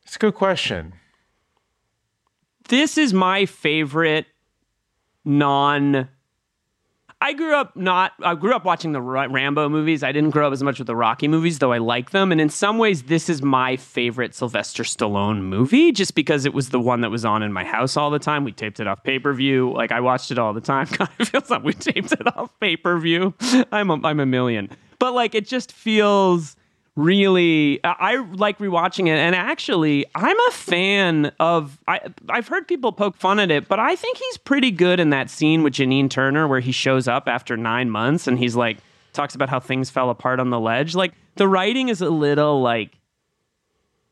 It's a good question. this is my favorite non I grew up not I grew up watching the Rambo movies. I didn't grow up as much with the Rocky movies, though I like them. And in some ways this is my favorite Sylvester Stallone movie just because it was the one that was on in my house all the time. We taped it off pay-per-view. Like I watched it all the time. Kind of feels like we taped it off pay-per-view. I'm a, I'm a million. But like it just feels really I, like rewatching it. And actually i'm a fan of I, i've heard people poke fun at it but i think he's pretty good in that scene with janine turner where he shows up after nine months and he's like talks about how things fell apart on the ledge. Like the writing is a little like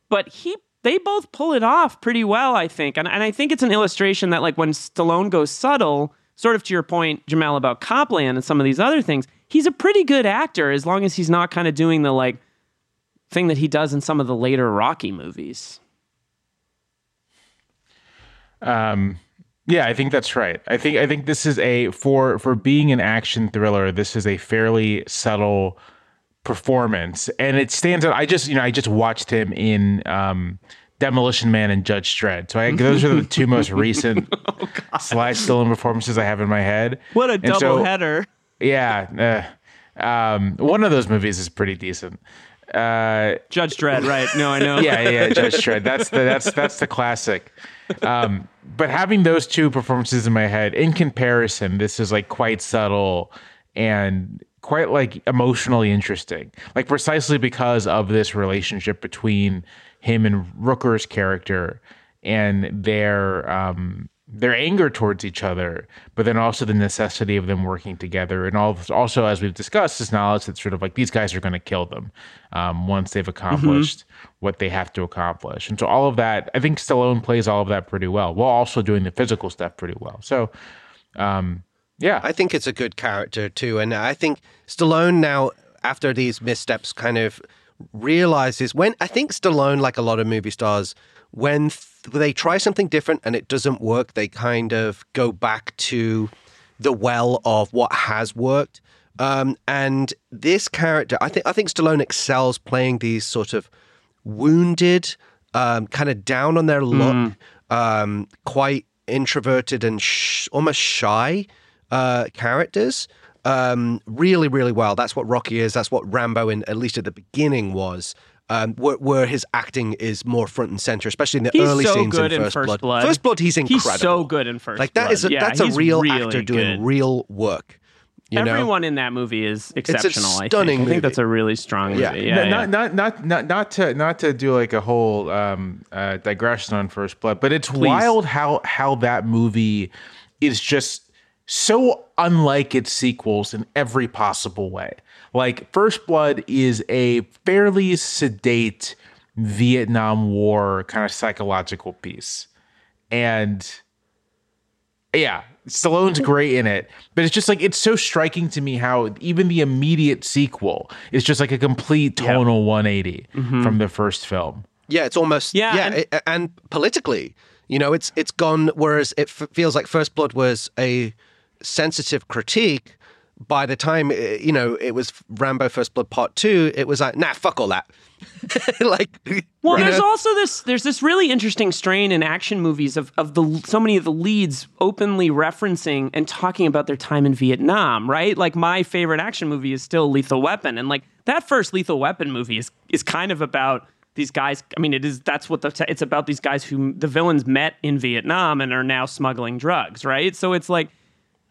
but he they both pull it off pretty well i think. And, and i think it's an illustration that like when stallone goes subtle sort of to your point Jamelle about copland and some of these other things he's a pretty good actor as long as he's not kind of doing the like thing that he does in some of the later Rocky movies. Yeah, I think that's right. I think I think this is a for for being an action thriller. This is a fairly subtle performance, and it stands out. I just you know I just watched him in um, Demolition Man and Judge Dredd. So I, those are the two most recent Sly Stallone performances I have in my head. What a And double so- header. Yeah, uh, um, one of those movies is pretty decent. Uh, Judge Dredd, right? No, I know. yeah, yeah, Judge Dredd. That's the that's that's the classic. Um, but having those two performances in my head, in comparison, this is like quite subtle and quite like emotionally interesting. Like precisely because of this relationship between him and Rooker's character and their um their anger towards each other, but then also the necessity of them working together, and all also as we've discussed, this knowledge that sort of like these guys are going to kill them um, once they've accomplished what they have to accomplish, and so all of that, I think Stallone plays all of that pretty well, while also doing the physical stuff pretty well. So, um, yeah, I think it's a good character too, and I think Stallone now, after these missteps, kind of realizes when I think Stallone, like a lot of movie stars, when th- they try something different and it doesn't work, they kind of go back to the well of what has worked. Um, and this character, I think, I think Stallone excels playing these sort of wounded, um, kind of down on their luck, um, quite introverted and sh- almost shy uh, characters. Um, really, really well. That's what Rocky is. That's what Rambo, in at least at the beginning, was. Um, where, where his acting is more front and center, especially in the He's early so scenes good in in First, First Blood. Blood. First Blood, he's incredible. He's so good in First Like that is a, Blood. Yeah, that's a he's real really actor doing good. real work. You know? Everyone in that movie is exceptional. I, stunning think. I think that's a really strong movie. Yeah. Yeah, No, yeah. not, not not not not to not to do like a whole um, uh, digression on First Blood, but it's wild how how that movie is just so unlike its sequels in every possible way. Like First Blood is a fairly sedate Vietnam War kind of psychological piece, and yeah, Stallone's great in it, but it's just like it's so striking to me how even the immediate sequel is just like a complete tonal 180 mm-hmm. from the first film. Yeah, it's almost Yeah, yeah, and- it- and, politically, you know, it's it's gone. Whereas it f- feels like First Blood was a sensitive critique. By the time uh, you know it was Rambo First Blood Part Two, it was like nah, fuck all that. like, Well, there's know? also this there's this really interesting strain in action movies of of the so many of the leads openly referencing and talking about their time in Vietnam, right? Like my favorite action movie is still Lethal Weapon, and like that first Lethal Weapon movie is is kind of about these guys. I mean, it is that's what the it's about these guys who the villains met in Vietnam and are now smuggling drugs, right? So it's like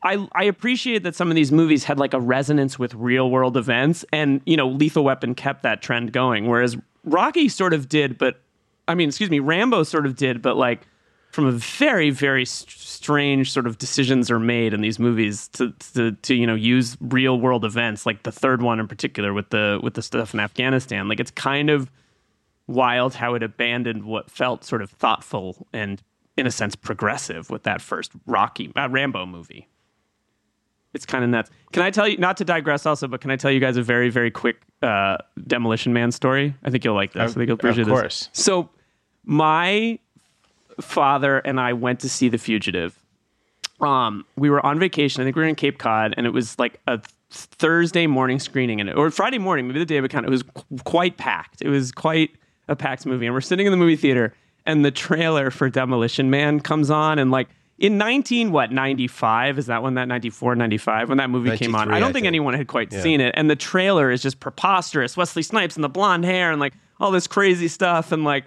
I, I appreciate that some of these movies had like a resonance with real world events and you know lethal weapon kept that trend going whereas rocky sort of did but i mean excuse me rambo sort of did but like from a very very st- strange sort of decisions are made in these movies to, to to you know use real world events like the third one in particular with the with the stuff in Afghanistan. Like it's kind of wild how it abandoned what felt sort of thoughtful and in a sense progressive with that first Rocky uh, Rambo movie it's kind of nuts. Can I tell you, not to digress also, but can I tell you guys a very, very quick uh, Demolition Man story? I think you'll like this. I think you'll appreciate of course. this. So, my father and I went to see The Fugitive. Um, we were on vacation. I think we were in Cape Cod, and it was like a Thursday morning screening, and or Friday morning, maybe the day of account. It was qu- quite packed. It was quite a packed movie, and we're sitting in the movie theater, and the trailer for Demolition Man comes on, and like in 19 what 95 is that when that 94 95 when that movie came on? I don't I think think. anyone had quite seen it. And the trailer is just preposterous. Wesley snipes and the blonde hair and like all this crazy stuff and like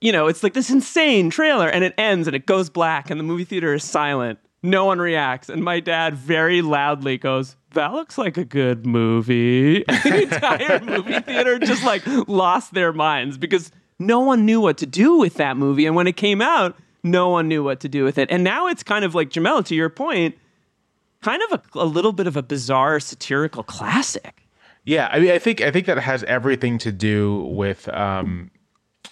you know it's like this insane trailer and it ends and it goes black and the movie theater is silent. No one reacts. And my dad very loudly goes that looks like a good movie. And the entire movie theater just like lost their minds because no one knew what to do with that movie. And when it came out no one knew what to do with it. And now it's kind of like Jamelle, to your point, kind of a, a little bit of a bizarre satirical classic. Yeah, I mean, I think I think that has everything to do with um,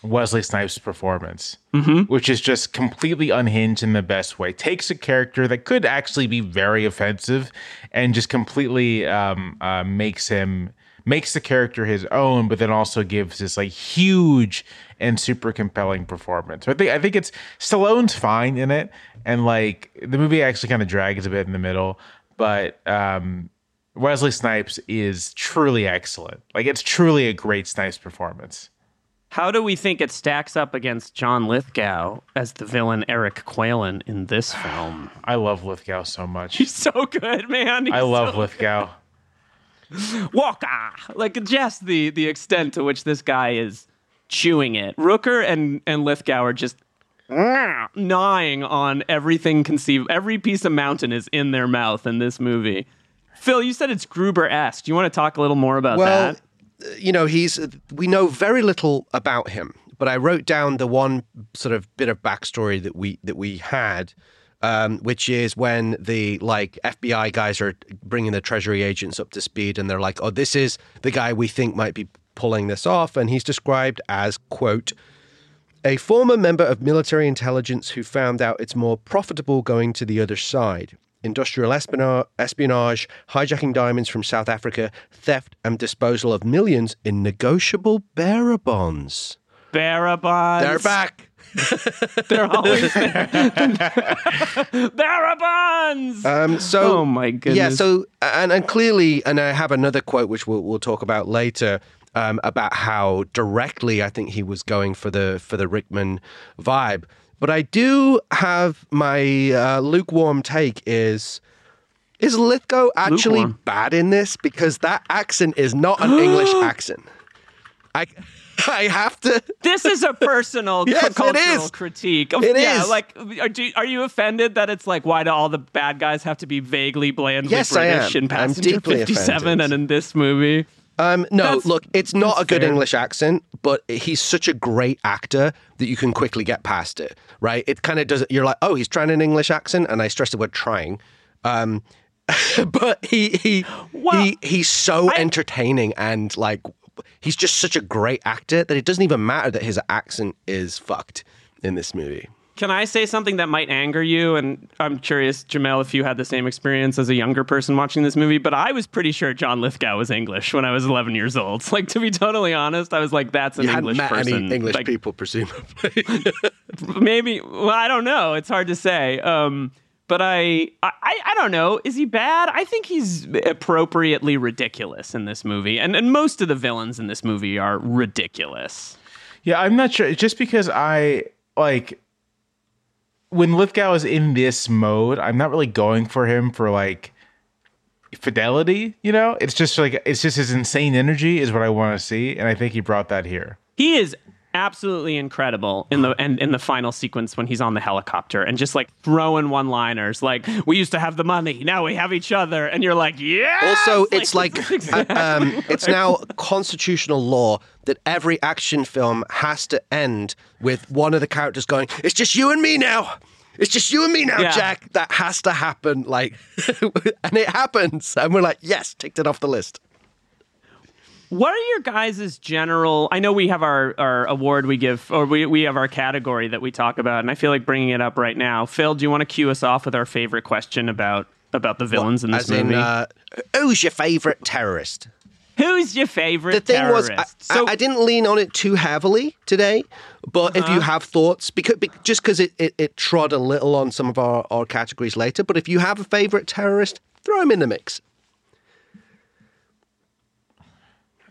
Wesley Snipes' performance, which is just completely unhinged in the best way. Takes a character that could actually be very offensive, and just completely um, uh, makes him makes the character his own, but then also gives this like huge and super compelling performance. So I think I think it's Stallone's fine in it, and like the movie actually kind of drags a bit in the middle, but um, Wesley Snipes is truly excellent. Like it's truly a great Snipes performance. How do we think it stacks up against John Lithgow as the villain Eric Qualen in this film? I love Lithgow so much. He's so good, man. He's I love so Lithgow. Walker. Like just the the extent to which this guy is chewing it. Rooker and and Lithgow are just gnawing on everything conceivable. Every piece of mountain is in their mouth in this movie. Phil, you said it's Gruber-esque. Do you want to talk a little more about Well, that? Uh, you know, he's uh, we know very little about him, but I wrote down the one sort of bit of backstory that we that we had, um, which is when the like FBI guys are bringing the Treasury agents up to speed, and they're like, "Oh, this is the guy we think might be pulling this off," and he's described as quote. A former member of military intelligence who found out it's more profitable going to the other side. Industrial espionage, hijacking diamonds from South Africa, theft and disposal of millions in negotiable bearer bonds. Barabons. They're back. They're always there. Barabons. Um, so, Oh, my goodness. Yeah. So, and and clearly, and I have another quote which we'll we'll talk about later um, about how directly I think he was going for the for the Rickman vibe. But I do have my uh, lukewarm take is. Is Lithgow actually Lukewarm. bad in this? Because that accent is not an English accent. I, I have to. this is a personal Yes, it cultural is. critique. Of, It yeah, is. like, are, do, are you offended that it's like, why do all the bad guys have to be vaguely blandly Yes, I British am. in Passenger deeply 57 offended. and in this movie? Um, no, That's- look, it's not a good fair. English accent, but he's such a great actor that you can quickly get past it, right? It kind of does. You're like, oh, he's trying an English accent, and I stress the word trying. Um, but he he Well, he he's so I- entertaining and like he's just such a great actor that it doesn't even matter that his accent is fucked in this movie. Can I say something that might anger you? And I'm curious, Jamelle, if you had the same experience as a younger person watching this movie, but I was pretty sure John Lithgow was English when I was 11 years old. Like, to be totally honest, I was like, that's an You hadn't English met person. any English Like, people, presumably. maybe well i don't know it's hard to say um but I, I i don't know is he bad i think he's appropriately ridiculous in this movie and and most of the villains in this movie are ridiculous Yeah, I'm not sure. Just because I like when Lithgow is in this mode, I'm not really going for him for like fidelity. You know, it's just like it's just his insane energy is what I want to see, and I think he brought that here. he is absolutely incredible in the and in the final sequence when he's on the helicopter and just like throwing one liners like we used to have the money now we have each other and you're like yeah Also, it's like uh, um, it's now constitutional law that every action film has to end with one of the characters going, "It's just you and me now. It's just you and me now, Yeah. Jack." That has to happen, like, and it happens, and we're like, "Yes, ticked it off the list." What are your guys' general? I know we have our, our award we give, or we, we have our category that we talk about, and I feel like bringing it up right now. Phil, do you want to cue us off with our favorite question about about the villains in this As movie? in, uh, who's your favorite terrorist? Who's your favorite the thing terrorist? was, I, so, I, I didn't lean on it too heavily today. But if Uh-huh. you have thoughts, because be, just because it, it, it trod a little on some of our, our categories later, but if you have a favorite terrorist, throw him in the mix.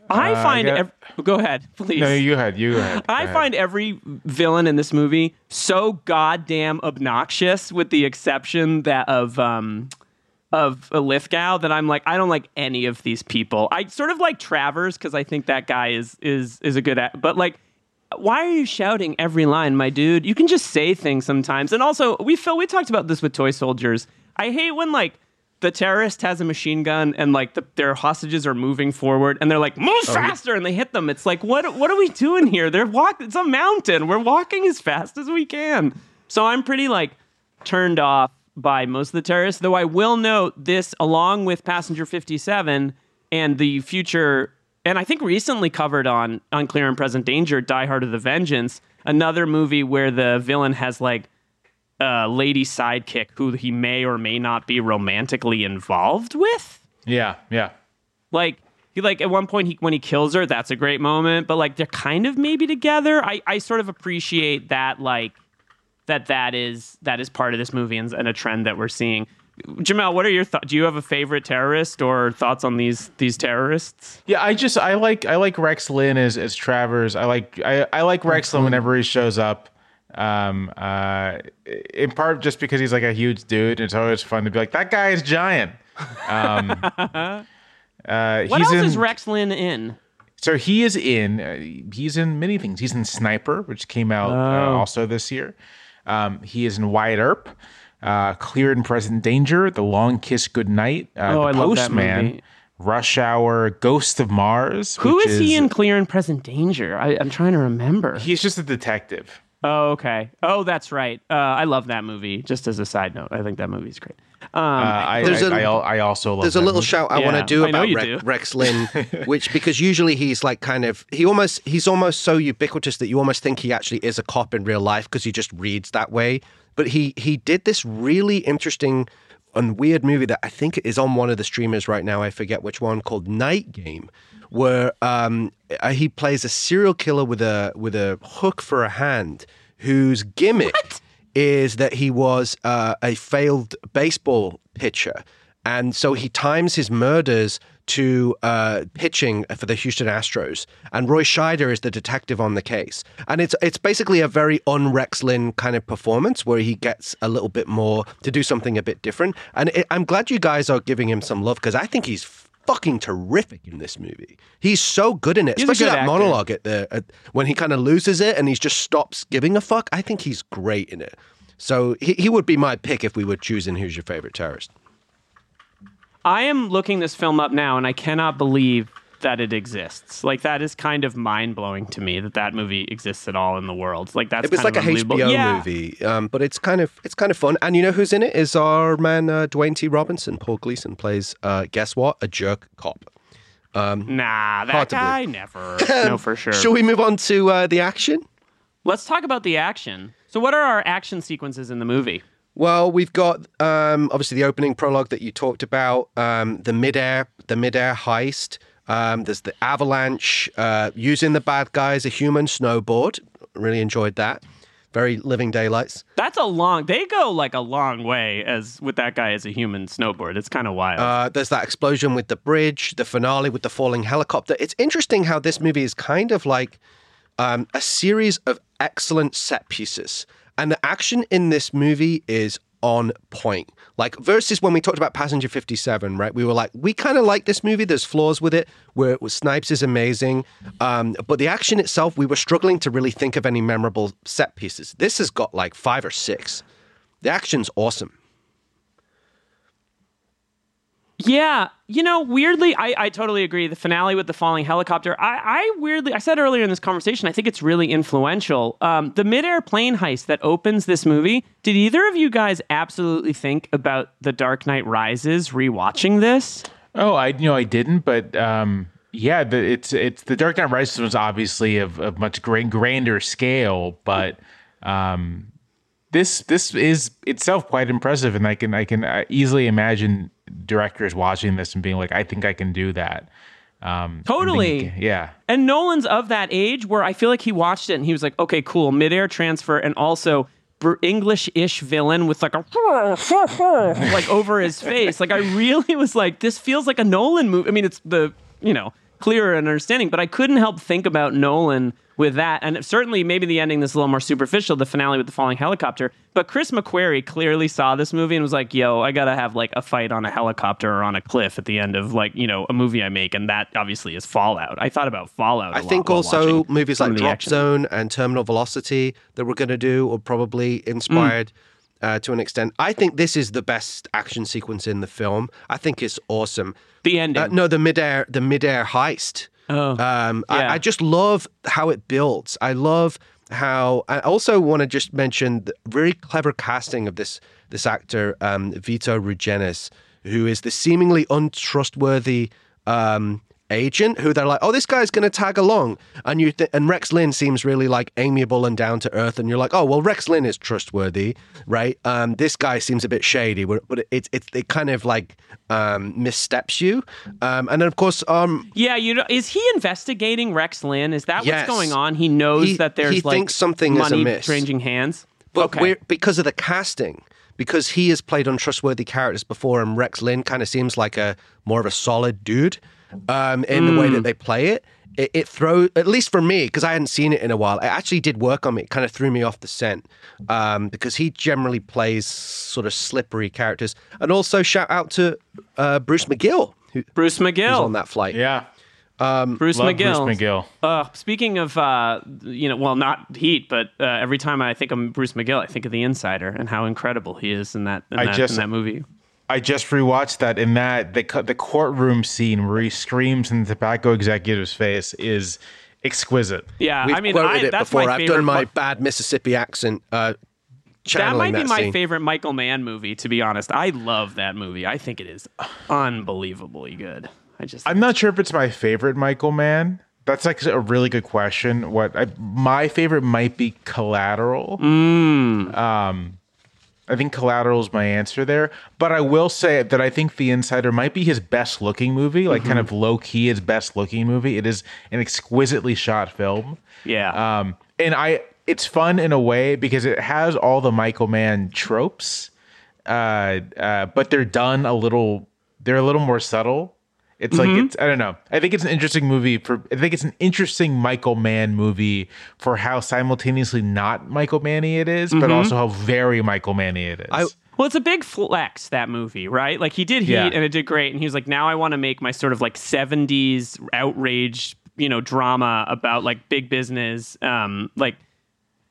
I Uh, I find. got- ev- go ahead, please. No, you had you had. I find every villain in this movie so goddamn obnoxious, with the exception that of um, of Lithgow, that I'm like, I don't like any of these people. I sort of like Travers because I think that guy is is is a good, act, but like. Why are you shouting every line, my dude? You can just say things sometimes. And also, we Phil, we talked about this with toy soldiers. I hate when like the terrorist has a machine gun and like the, their hostages are moving forward and they're like move oh, faster and they hit them. It's like what what are we doing here? They're walk. It's a mountain. We're walking as fast as we can. So I'm pretty like turned off by most of the terrorists. Though I will note this along with Passenger 57 and the future. And I think recently covered on Unclear and Present Danger, Die Hard of the Vengeance, another movie where the villain has like a lady sidekick who he may or may not be romantically involved with. Yeah, yeah. Like he like at one point he when he kills her, that's a great moment. But like they're kind of maybe together. I I sort of appreciate that like that that is that is part of this movie and, and a trend that we're seeing. Jamelle, what are your thoughts? Do you have a favorite terrorist or thoughts on these these terrorists? Yeah, I just I like I like Rex Linn as as Travers. I like I, I like Rex Linn whenever he shows up. Um uh in part just because he's like a huge dude. It's always fun to be like, that guy is giant. Um uh What he's else in, is Rex Linn in? So he is in. Uh, he's in many things. He's in Sniper, which came out uh, Oh. also this year. Um, he is in Wyatt Earp, uh, Clear and Present Danger, The Long Kiss Goodnight, uh, Oh, The I love that Postman, movie. Rush Hour, Ghost of Mars. Who which is he in Clear and Present Danger? I, I'm trying to remember. He's just a detective. Oh, okay. Oh, that's right. Uh, I love that movie. Just as a side note, I think that movie's great. Um, Uh, I, There's I, a- I also love There's a little movie. shout I want to do about you Rex, do. Rex Linn, which because usually he's like kind of he almost he's almost so ubiquitous that you almost think he actually is a cop in real life because he just reads that way. But he he did this really interesting and weird movie that I think is on one of the streamers right now. I forget which one called Night Game, where um, uh, he plays a serial killer with a with a hook for a hand, whose gimmick is that he was uh, a failed baseball pitcher. And so he times his murders to uh, pitching for the Houston Astros, and Roy Scheider is the detective on the case. And it's it's basically a very un-Rex Linn kind of performance where he gets a little bit more to do something a bit different. And it, I'm glad you guys are giving him some love because I think he's fucking terrific in this movie. He's so good in it, He's especially that actor. monologue at the at, when he kind of loses it and he just stops giving a fuck. I think he's great in it. So he, he would be my pick if we were choosing who's your favorite terrorist. I am looking this film up now, and I cannot believe that it exists. Like that is kind of mind blowing to me that that movie exists at all in the world. Like that's It was kind like of a. HBO Yeah. movie, um, but it's kind of it's kind of fun. And you know who's in it? Is our man uh, Dwayne T. Robinson. Paul Gleason plays. Uh, guess what? A jerk cop. Nah, that guy never. no, for sure. Shall we move on to uh, the action? Let's talk about the action. So, what are our action sequences in the movie? Well, we've got um, obviously the opening prologue that you talked about, um, the midair, the midair heist. Um, there's the avalanche uh, using the bad guys, a human snowboard. Really enjoyed that. Very living daylights. That's a long. They go like a long way as with that guy as a human snowboard. It's kind of wild. Uh, there's that explosion with the bridge, the finale with the falling helicopter. It's interesting how this movie is kind of like um, a series of excellent set pieces. And the action in this movie is on point. Like versus when we talked about Passenger 57, right? We were like, we kind of like this movie. There's flaws with it. Where Snipes is amazing, um, but the action itself, we were struggling to really think of any memorable set pieces. This has got like five or six. The action's awesome. Yeah, you know, weirdly, I, I totally agree. The finale with the falling helicopter, I, I weirdly, I said earlier in this conversation, I think it's really influential. Um, the midair plane heist that opens this movie, did either of you guys absolutely think about The Dark Knight Rises rewatching this? Oh, I you know I didn't, but um, yeah, the, it's it's the Dark Knight Rises was obviously of a much grand, grander scale, but um, this this is itself quite impressive, and I can I can uh, easily imagine directors watching this and being like, I think I can do that. Um, Totally. yeah. And Nolan's of that age where I feel like he watched it and he was like, okay, cool, midair transfer, and also br- English-ish villain with like a like over his face. Like I really was like, this feels like a Nolan movie. I mean, it's the you know clearer and understanding, but I couldn't help think about Nolan with that, and certainly maybe the ending is a little more superficial, the finale with the falling helicopter. But Chris McQuarrie clearly saw this movie and was like, "Yo, I gotta have like a fight on a helicopter or on a cliff at the end of like you know a movie I make," and that obviously is Fallout. I thought about Fallout. I think also movies like Drop. Zone and Terminal Velocity that we're going to do are probably mm. inspired uh, to an extent. I think this is the best action sequence in the film. I think it's awesome. the ending. Uh, no, the midair, the midair heist. Oh, Um, Yeah. I, I just love how it builds. I love how. I also want to just mention the very clever casting of this this actor, um, Vyto Ruginis, who is the seemingly untrustworthy um, agent. Who they're like, oh, this guy's going to tag along, and you th- and Rex Linn seems really like amiable and down to earth, and you're like, oh, well, Rex Linn is trustworthy, right? Um, this guy seems a bit shady, but but it it, it kind of like um, missteps you, um, and then of course, um, yeah. You know, is he investigating Rex Linn? Is that Yes. what's going on? He knows He- that there's he like thinks something is money amiss. changing hands. But okay. we're, because of the casting, because he has played untrustworthy characters before, and Rex Linn kind of seems like a more of a solid dude um, in the Hmm. way that they play it. It, it throws, at least for me, because I hadn't seen it in a while. It actually did work on me. It kind of threw me off the scent um, because he generally plays sort of slippery characters. And also shout out to uh, Bruce McGill, who, Bruce who's McGill. on that flight. Yeah. Bruce Love McGill. Bruce McGill. Uh, speaking of, uh, you know, well, not Heat, but uh, every time I think of Bruce McGill, I think of The Insider and how incredible he is in that in, I that, just- in that movie. I just rewatched that. In that the the courtroom scene where he screams in the tobacco executive's face is exquisite. Yeah, We've I mean, quoted I, it that's before. my I've done my part- bad Mississippi accent. Uh, that might be my scene. favorite Michael Mann movie, to be honest. I love that movie. I think it is unbelievably good. I just, I'm not sure if it's my favorite Michael Mann. That's like a really good question. What I, my favorite might be Collateral. Um, I think Collateral is my answer there. But I will say that I think The Insider might be his best looking movie, like kind of low key his best looking movie. It is an exquisitely shot film. yeah. Um, and I, it's fun in a way because it has all the Michael Mann tropes, uh, uh, but they're done a little. They're a little more subtle. It's like it's. I don't know. I think it's an interesting movie for. I think it's an interesting Michael Mann movie for how simultaneously not Michael Manny it is, but also how very Michael Manny it is. I- Well, it's a big flex that movie, right? Like he did Heat Yeah. and it did great, and he was like, now I want to make my sort of like '70s outrage, you know, drama about like big business. Um, like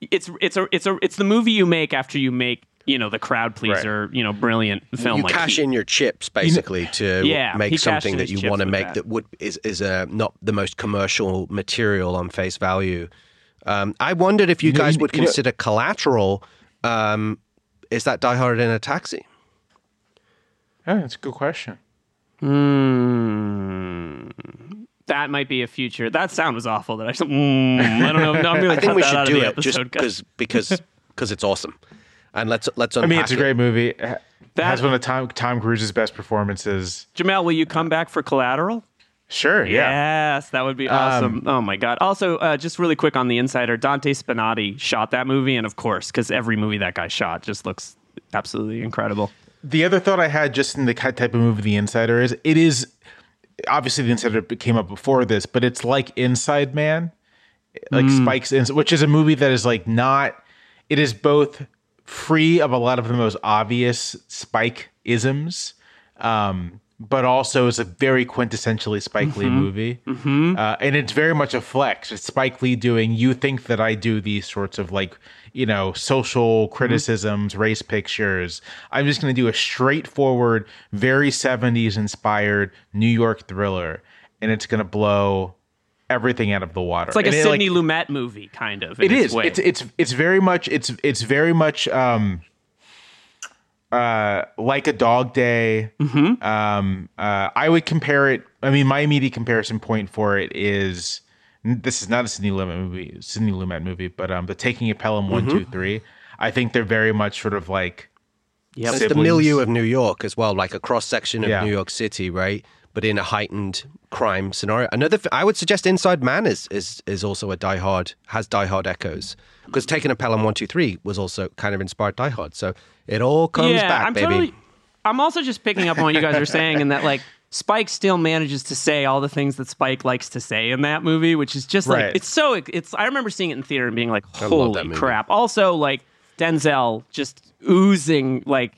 it's it's a it's a it's the movie you make after you make you know the crowd pleaser, you know, brilliant film. you like cash Heat. in your chips basically to Yeah, make something that you want to make that. that. would is is uh, not the most commercial material on face value. Um, I wondered if you guys you- would you know- consider Collateral. Um, is that Die Hard in a Taxi? yeah, that's a good question. Hmm. That might be a future. That sound was awful. That I, mm, I don't know. No, I'm I think cut we that should do it just because because because it's awesome. And let's let's I mean, it's a great movie. It ha- That- has one of Tom Tom Cruise's best performances. Jamelle, will you come back for Collateral? Sure. Yeah. Yes, that would be awesome. oh my god! Also, uh, just really quick on the Insider, Dante Spinotti shot that movie, and of course, because every movie that guy shot just looks absolutely incredible. The other thought I had just in the type of movie The Insider is it is obviously The Insider came up before this, but it's like Inside Man, like Spike's, Ins- which is a movie that is like not. It is both free of a lot of the most obvious Spike isms. Um, but also is a very quintessentially Spike Lee Mm-hmm. movie. Uh, and it's very much a flex. It's Spike Lee doing, you think that I do these sorts of like, you know, social Mm-hmm. criticisms, race pictures. I'm just going to do a straightforward, very 70s inspired New York thriller. And it's going to blow everything out of the water. It's like And a it, Sidney Lumet movie, kind of. its way. It's it's it's very much it's it's very much um uh like a dog day. Mm-hmm. Um uh I would compare it I mean my immediate comparison point for it is this is not a Sidney Lumet movie, Sidney Lumet movie, but um the Taking of Pelham one, two, three. I think they're very much sort of like Yep. It's the milieu of New York as well, like a cross section of Yeah. New York City, right? But in a heightened crime scenario. Another, th- I would suggest Inside Man is is is also a Die Hard has Die Hard echoes because Taking a Pelham one two three was also kind of inspired Die Hard. So it all comes yeah, back, I'm baby. totally. I'm also just picking up on what you guys are saying, and that like Spike still manages to say all the things that Spike likes to say in that movie, which is just like it's so. It's. I remember seeing it in theater and being like, "Holy crap!" Also, like Denzel just oozing like.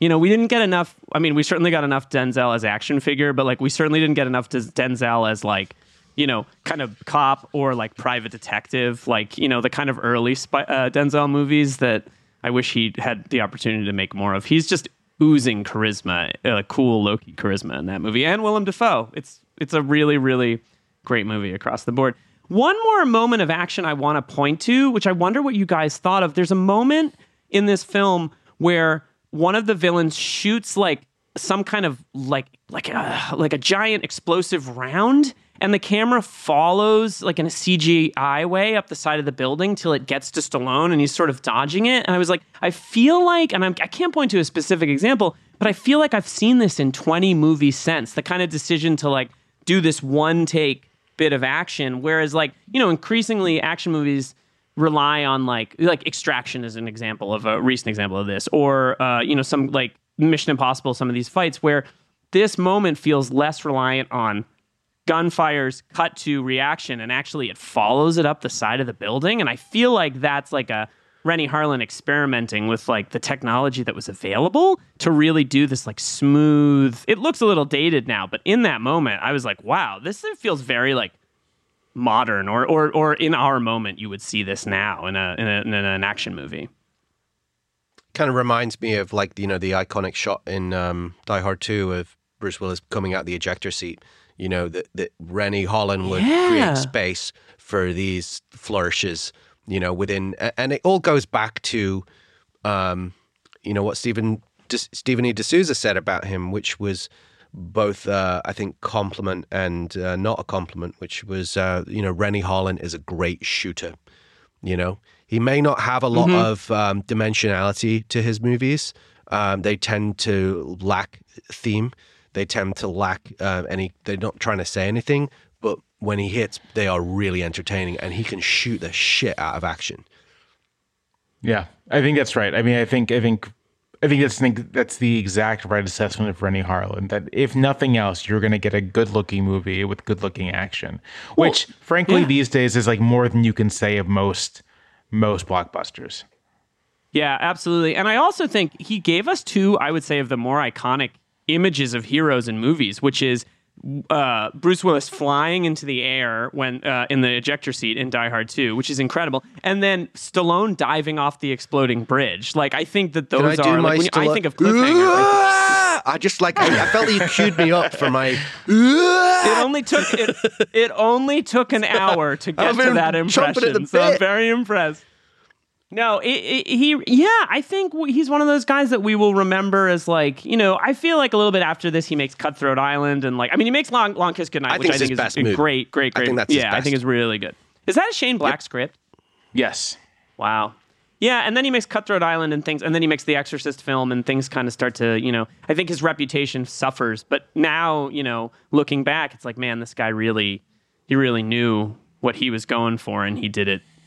You know, we didn't get enough. I mean, we certainly got enough Denzel as action figure, but like, we certainly didn't get enough Denzel as like, you know, kind of cop or like private detective, like you know, the kind of early spy- uh, Denzel movies that I wish he had the opportunity to make more of. He's just oozing charisma, uh, cool Loki charisma in that movie, and Willem Dafoe. It's it's a really really great movie across the board. One more moment of action I want to point to, which I wonder what you guys thought of. There's a moment in this film where one of the villains shoots like some kind of like like a like a giant explosive round and the camera follows like in a CGI way up the side of the building till it gets to Stallone and he's sort of dodging it. And I was like I feel like and I'm, I can't point to a specific example but I feel like I've seen this in 20 movies since the kind of decision to like do this one take bit of action. Whereas like you know increasingly action movies rely on like like extraction is an example of a recent example of this or uh, you know some like mission impossible some of these fights where this moment feels less reliant on gunfires cut to reaction and actually it follows it up the side of the building. And i feel like that's like a Renny Harlin experimenting with like the technology that was available to really do this like smooth it looks a little dated now but in that moment i was like wow this feels very like modern or or or in our moment you would see this now in a in, a, in an action movie kind of reminds me of like you know the iconic shot in um, Die Hard Two of Bruce Willis coming out the ejector seat. You know that that Renny Harlin would Yeah. create space for these flourishes. You know within, and it all goes back to, um, you know what Steven De, Stephen E. D'Souza said about him, which was both uh, I think compliment and uh, not a compliment, which was uh, you know Renny Harlin is a great shooter. You know, he may not have a lot of um, dimensionality to his movies. Um, they tend to lack theme. They tend to lack uh, any. They're not trying to say anything, but when he hits, they are really entertaining, and he can shoot the shit out of action. Yeah, I think that's right. I mean, I think I think I think that's think that's the exact right assessment of Renny Harlin. That if nothing else, you're going to get a good-looking movie with good-looking action, which, frankly, yeah. these days is like more than you can say of most most blockbusters. Yeah, absolutely. And I also think he gave us two, I would say, of the more iconic images of heroes in movies, which is uh, Bruce Willis flying into the air when uh, in the ejector seat in Die Hard 2, which is incredible, and then Stallone diving off the exploding bridge. Like I think that those are. Like, when you- I think of cliffhanger. I I just like I, I felt that you queued me up for my. it only took it, it only took an hour to get to that chomping at the impression. So I'm very impressed. No, it, it, he yeah, I think he's one of those guys that we will remember as like you know. I feel like a little bit after this, he makes Cutthroat Island and like I mean, he makes Long Long Kiss Goodnight, I which I think is best a movie. great, great, I great. think that's his yeah, I think best. is really good. Is that a Shane Black script? Yes. Wow. Yeah, and then he makes Cutthroat Island and things, and then he makes the Exorcist film, and things kind of start to, you know, I think his reputation suffers. But now, you know, looking back, it's like, man, this guy really, he really knew what he was going for, and he did it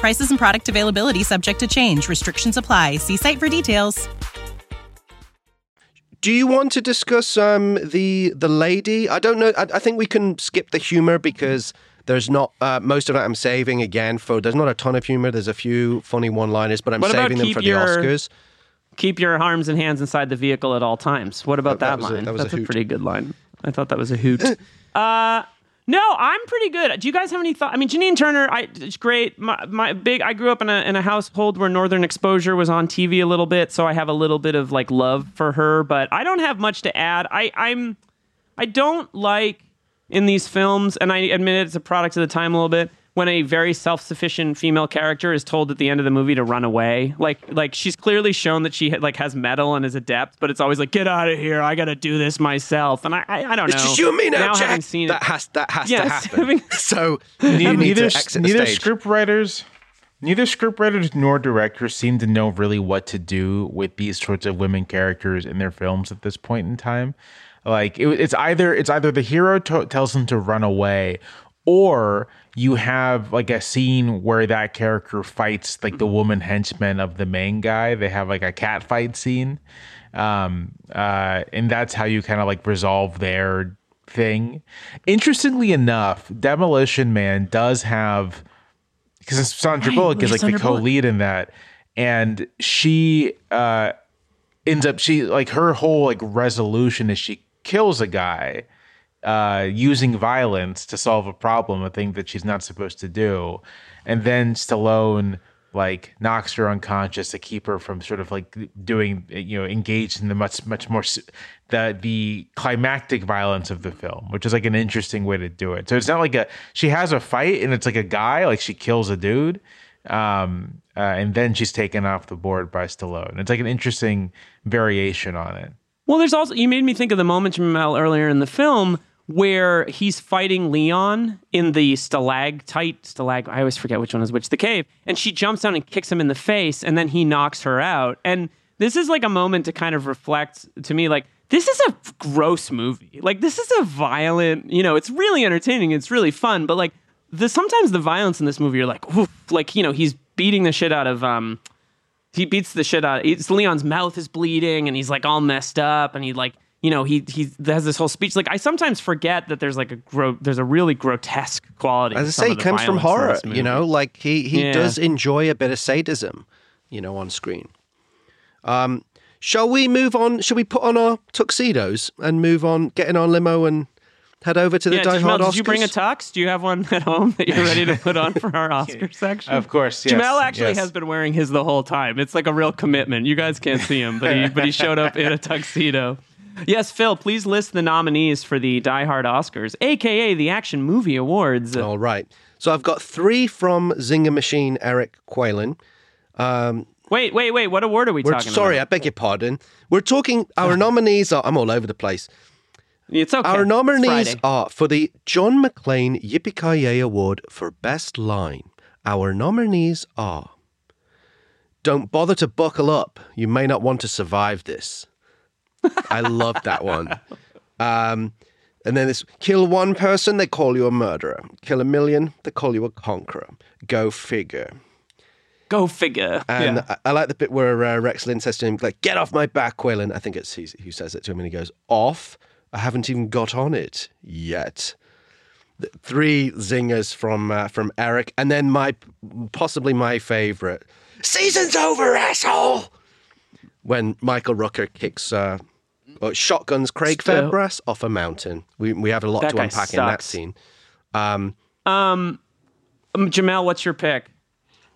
Prices and product availability subject to change. Restrictions apply. See site for details. Do you want to discuss um, the the lady? I don't know. I, I think we can skip the humor because there's not uh, most of it. I'm saving again for. There's not a ton of humor. There's a few funny one-liners, but I'm What saving them for your- the Oscars. Keep your arms and hands inside the vehicle at all times. What about That- that that, was a- line? that was That's a, hoot. pretty good line. I thought that was a hoot. uh, no, I'm pretty good. Do you guys have any thought? I mean, Janine Turner, I, it's great. My, my big. I grew up in a in a household where Northern Exposure was on TV a little bit, so I have a little bit of like love for her. But I don't have much to add. I I'm I don't like in these films, and I admit it's a product of the time a little bit. When a very self-sufficient female character is told at the end of the movie to run away, like like she's clearly shown that she like has metal and is adept, but it's always like get out of here, I got to do this myself, and I I, I don't It's know. just you and me now, having Jack. seen that it, has that has to happen. having- so you need neither to exit the neither stage. script writers neither script writers nor directors seem to know really what to do with these sorts of women characters in their films at this point in time like it, it's either it's either the hero to- tells them to run away or you have like a scene where that character fights like the woman henchman of the main guy. They have like a cat fight scene. Um uh and that's how you kind of like resolve their thing. Interestingly enough demolition man does have because Sandra Right, Bullock is like the Sandra Bullock. co-lead in that, and she uh, ends up she like her whole like resolution is she kills a guy uh, using violence to solve a problem, a thing that she's not supposed to do, and then Stallone like knocks her unconscious to keep her from sort of like doing you know engaged in the much much more the the climactic violence of the film which is like an interesting way to do it. So it's not like a she has a fight and it's like a guy like she kills a dude um uh, and then she's taken off the board by Stallone. It's like an interesting variation on it. Well, there's also you made me think of the moment Jamelle earlier in the film where he's fighting Leon in the stalactite, stalag. I always forget which one is which. The cave, and she jumps down and kicks him in the face, and then he knocks her out. And this is like a moment to kind of reflect to me, like this is a gross movie. Like this is a violent. You know, it's really entertaining. It's really fun, but like the sometimes the violence in this movie, you're like, Oof, like you know, he's beating the shit out of um he beats the shit out. It's Leon's mouth is bleeding, and he's like all messed up, and he like you know he he has this whole speech. Like I sometimes forget that there's like a gro- there's a really grotesque quality. As I say, he comes from horror. You know, like he he Yeah. does enjoy a bit of sadism, you know, on screen. Um, shall we move on? Shall we put on our tuxedos and move on, get in our limo and head over to the Yeah, Die Jamelle, Hard did you bring a tux? Do you have one at home that you're ready to put on for our Oscar section? Of course, yes, Jamelle actually yes. has been wearing his the whole time. It's like a real commitment. You guys can't see him, but he but he showed up in a tuxedo. Yes, Phil, please list the nominees for the Die Hard Oscars, aka the Action Movie Awards. All right. So I've got three from Zinger Machine Eric Qualen. Um, wait, wait, wait. What award are we talking sorry, about? I beg your pardon. We're talking. Our nominees are. I'm all over the place. It's okay. Our nominees are for the John McClane Yippee Award for Best Line. Our nominees are Don't bother to buckle up. You may not want to survive this. I love that one. Um, and then this kill one person, they call you a murderer. Kill a million, they call you a conqueror. Go figure. Go figure. And yeah. I, I like the bit where uh, Rex Linn says to him, like, get off my back, Qualen. I think it's he who says it to him, and he goes, off? I haven't even got on it yet. The three zingers from uh, from Eric, and then my possibly my favorite. Season's over, asshole. When Michael Rooker kicks uh, or shotguns Craig Still- Fairbrass off a mountain. We we have a lot That to guy unpack in that scene. Um, Um, um, Jamel, what's your pick?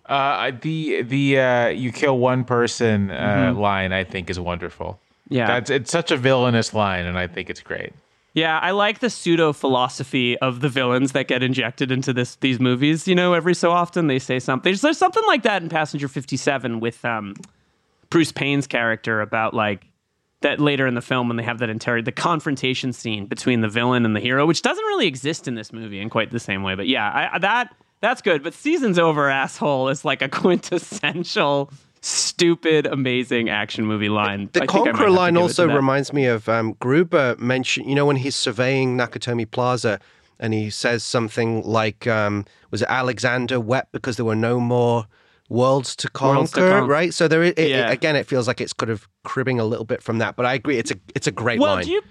uh the the uh you kill one person uh line i think is wonderful Yeah. that's it's such a villainous line and i think it's great Yeah, I like the pseudo philosophy of the villains that get injected into this these movies. You know, every so often they say something. There's, there's something like that in Passenger 57 with um, Bruce Payne's character about like that later in the film when they have that inter the confrontation scene between the villain and the hero, which doesn't really exist in this movie in quite the same way. But yeah, I, that that's good. But season's over, asshole is like a quintessential stupid, amazing action movie line. The I think I Conqueror line give it to also reminds me of um, Gruber mentioned, you know, when he's surveying Nakatomi Plaza and he says something like, um, was it Alexander wept because there were no more worlds to conquer, Worlds to con- right? So there, is, it, Yeah. again, it feels like it's kind of cribbing a little bit from that, but I agree, it's a it's a great Well, line. do you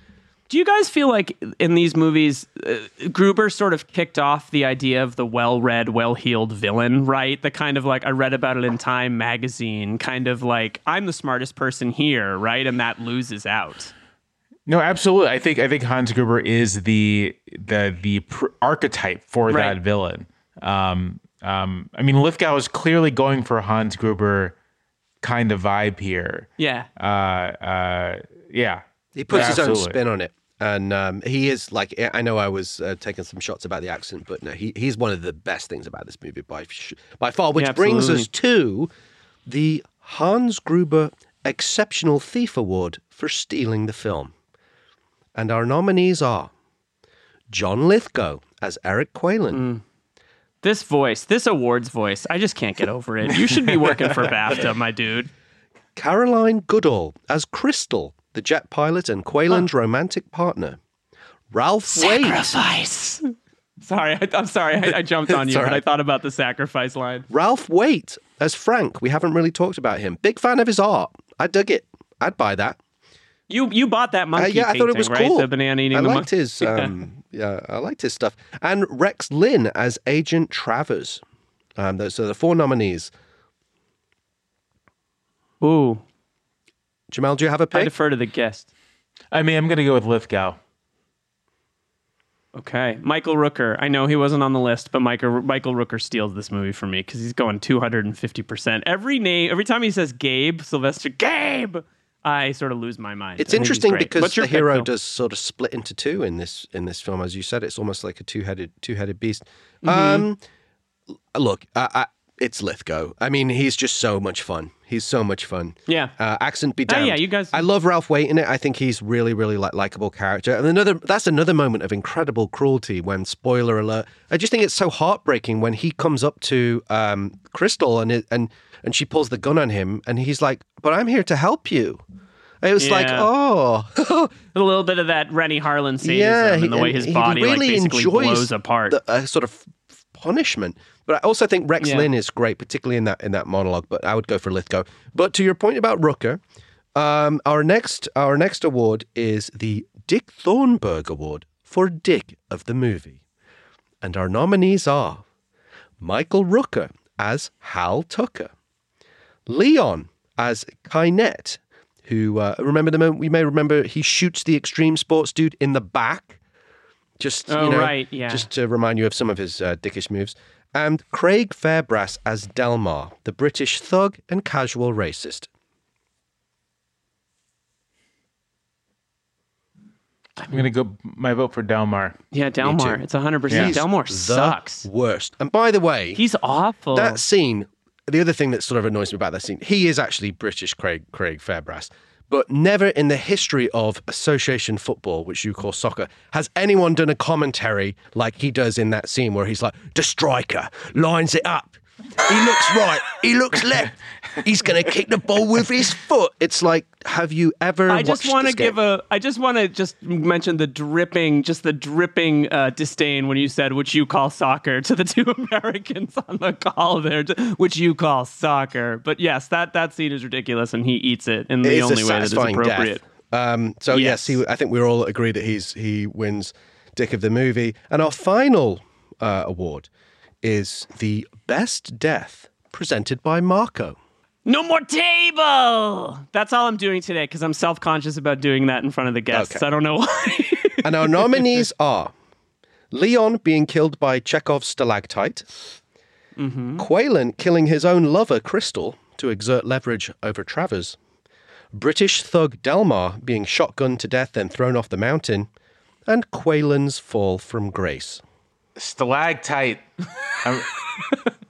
do you guys feel like in these movies, uh, Gruber sort of kicked off the idea of the well-read, well-heeled villain, right? The kind of like I read about it in Time magazine, kind of like I'm the smartest person here, right? And that loses out. No, absolutely. I think I think Hans Gruber is the the the pr- archetype for Right. that villain. Um, um, I mean, Lithgow is clearly going for a Hans Gruber kind of vibe here. Yeah. Uh, uh, yeah, He puts Yeah, his own spin on it. And um, he is like, I know I was uh, taking some shots about the accent, but no, he, he's one of the best things about this movie by, sh- by far, which Yeah, brings us to the Hans Gruber Exceptional Thief Award for stealing the film. And our nominees are John Lithgow as Eric Qualen, Mm. This voice, this awards voice, I just can't get over it. You should be working for BAFTA, my dude. Caroline Goodall as Crystal, the jet pilot and Qualen's romantic partner, Ralph Waite. Sacrifice. Sorry, I, I'm sorry. I, I jumped on you, but I thought about the sacrifice line. Ralph Waite as Frank. We haven't really talked about him. Big fan of his art. I dug it. I'd buy that. You you bought that Uh, monkey yeah, I thought it was right? cool. The banana eating I the liked monkey. his. Um, yeah, I liked his stuff. And Rex Linn as Agent Travers. Um, those are the four nominees. Ooh, Jamelle, do you have a pick? I defer to the guest. I mean, I'm gonna go with Lithgow. Okay, Michael Rooker. I know he wasn't on the list, but Michael Michael Rooker steals this movie for me because he's going 250 percent every name. Every time he says Gabe Sylvester, Gabe, I sort of lose my mind. It's interesting because the hero Phil? does sort of split into two in this in this film, as you said. It's almost like a two headed two headed beast. Mm-hmm. Um, look, I, I, it's Lithgow. I mean, he's just so much fun. He's so much fun. Yeah. Uh, accent be Oh, damned. yeah, you guys- I love Ralph Waite in it. I think he's really, really like likable character. And another that's another moment of incredible cruelty when spoiler alert. I just think it's so heartbreaking when he comes up to um, Crystal and it, and and she pulls the gun on him and he's like, "But I'm here to help you." It was like, oh, a little bit of that Renny Harlin sadism yeah, and the way his he body like really basically enjoys blows apart. The, uh, sort of punishment. But I also think Rex Yeah. Linn is great, particularly in that in that monologue. But I would go for Lithgow. But to your point about Rooker, um, our next our next award is the Dick Thornburg Award for Dick of the movie, and our nominees are Michael Rooker as Hal Tucker, Leon as Kynette, who uh, remember the moment we may remember he shoots the extreme sports dude in the back. Just Oh, you know, right, yeah. just to remind you of some of his uh, dickish moves. And Craig Fairbrass as Delmar, the British thug and casual racist. I'm gonna go my vote for Delmar. yeah, Delmar. It's 100%. He's Delmar the sucks. Worst. And by the way, He's awful. that scene, the other thing that sort of annoys me about that scene, he is actually British Craig Craig Fairbrass. But never in the history of association football, which you call soccer, has anyone done a commentary like he does in that scene where he's like, the striker lines it up. He looks right. He looks left. He's going to kick the ball with his foot. It's like, have you ever I just want to give a. I just want to just mention the dripping, just the dripping uh, disdain when you said which you call soccer to the two Americans on the call there, which you call soccer. But yes, that that scene is ridiculous, and he eats it in the It's a only way that is appropriate. Um, so yes. Yes. he, I think we all agree that he's he wins Dick of the movie. And our final uh, award is the best death presented by Marco. No more table. That's all I'm doing today because I'm self conscious about doing that in front of the guests. Okay. I don't know why. And our nominees are Leon being killed by Chekhov's stalactite, mm-hmm. Qualen killing his own lover Crystal to exert leverage over Travers, British thug Delmar being shotgunned to death and thrown off the mountain, and Qualen's fall from grace. Stalactite.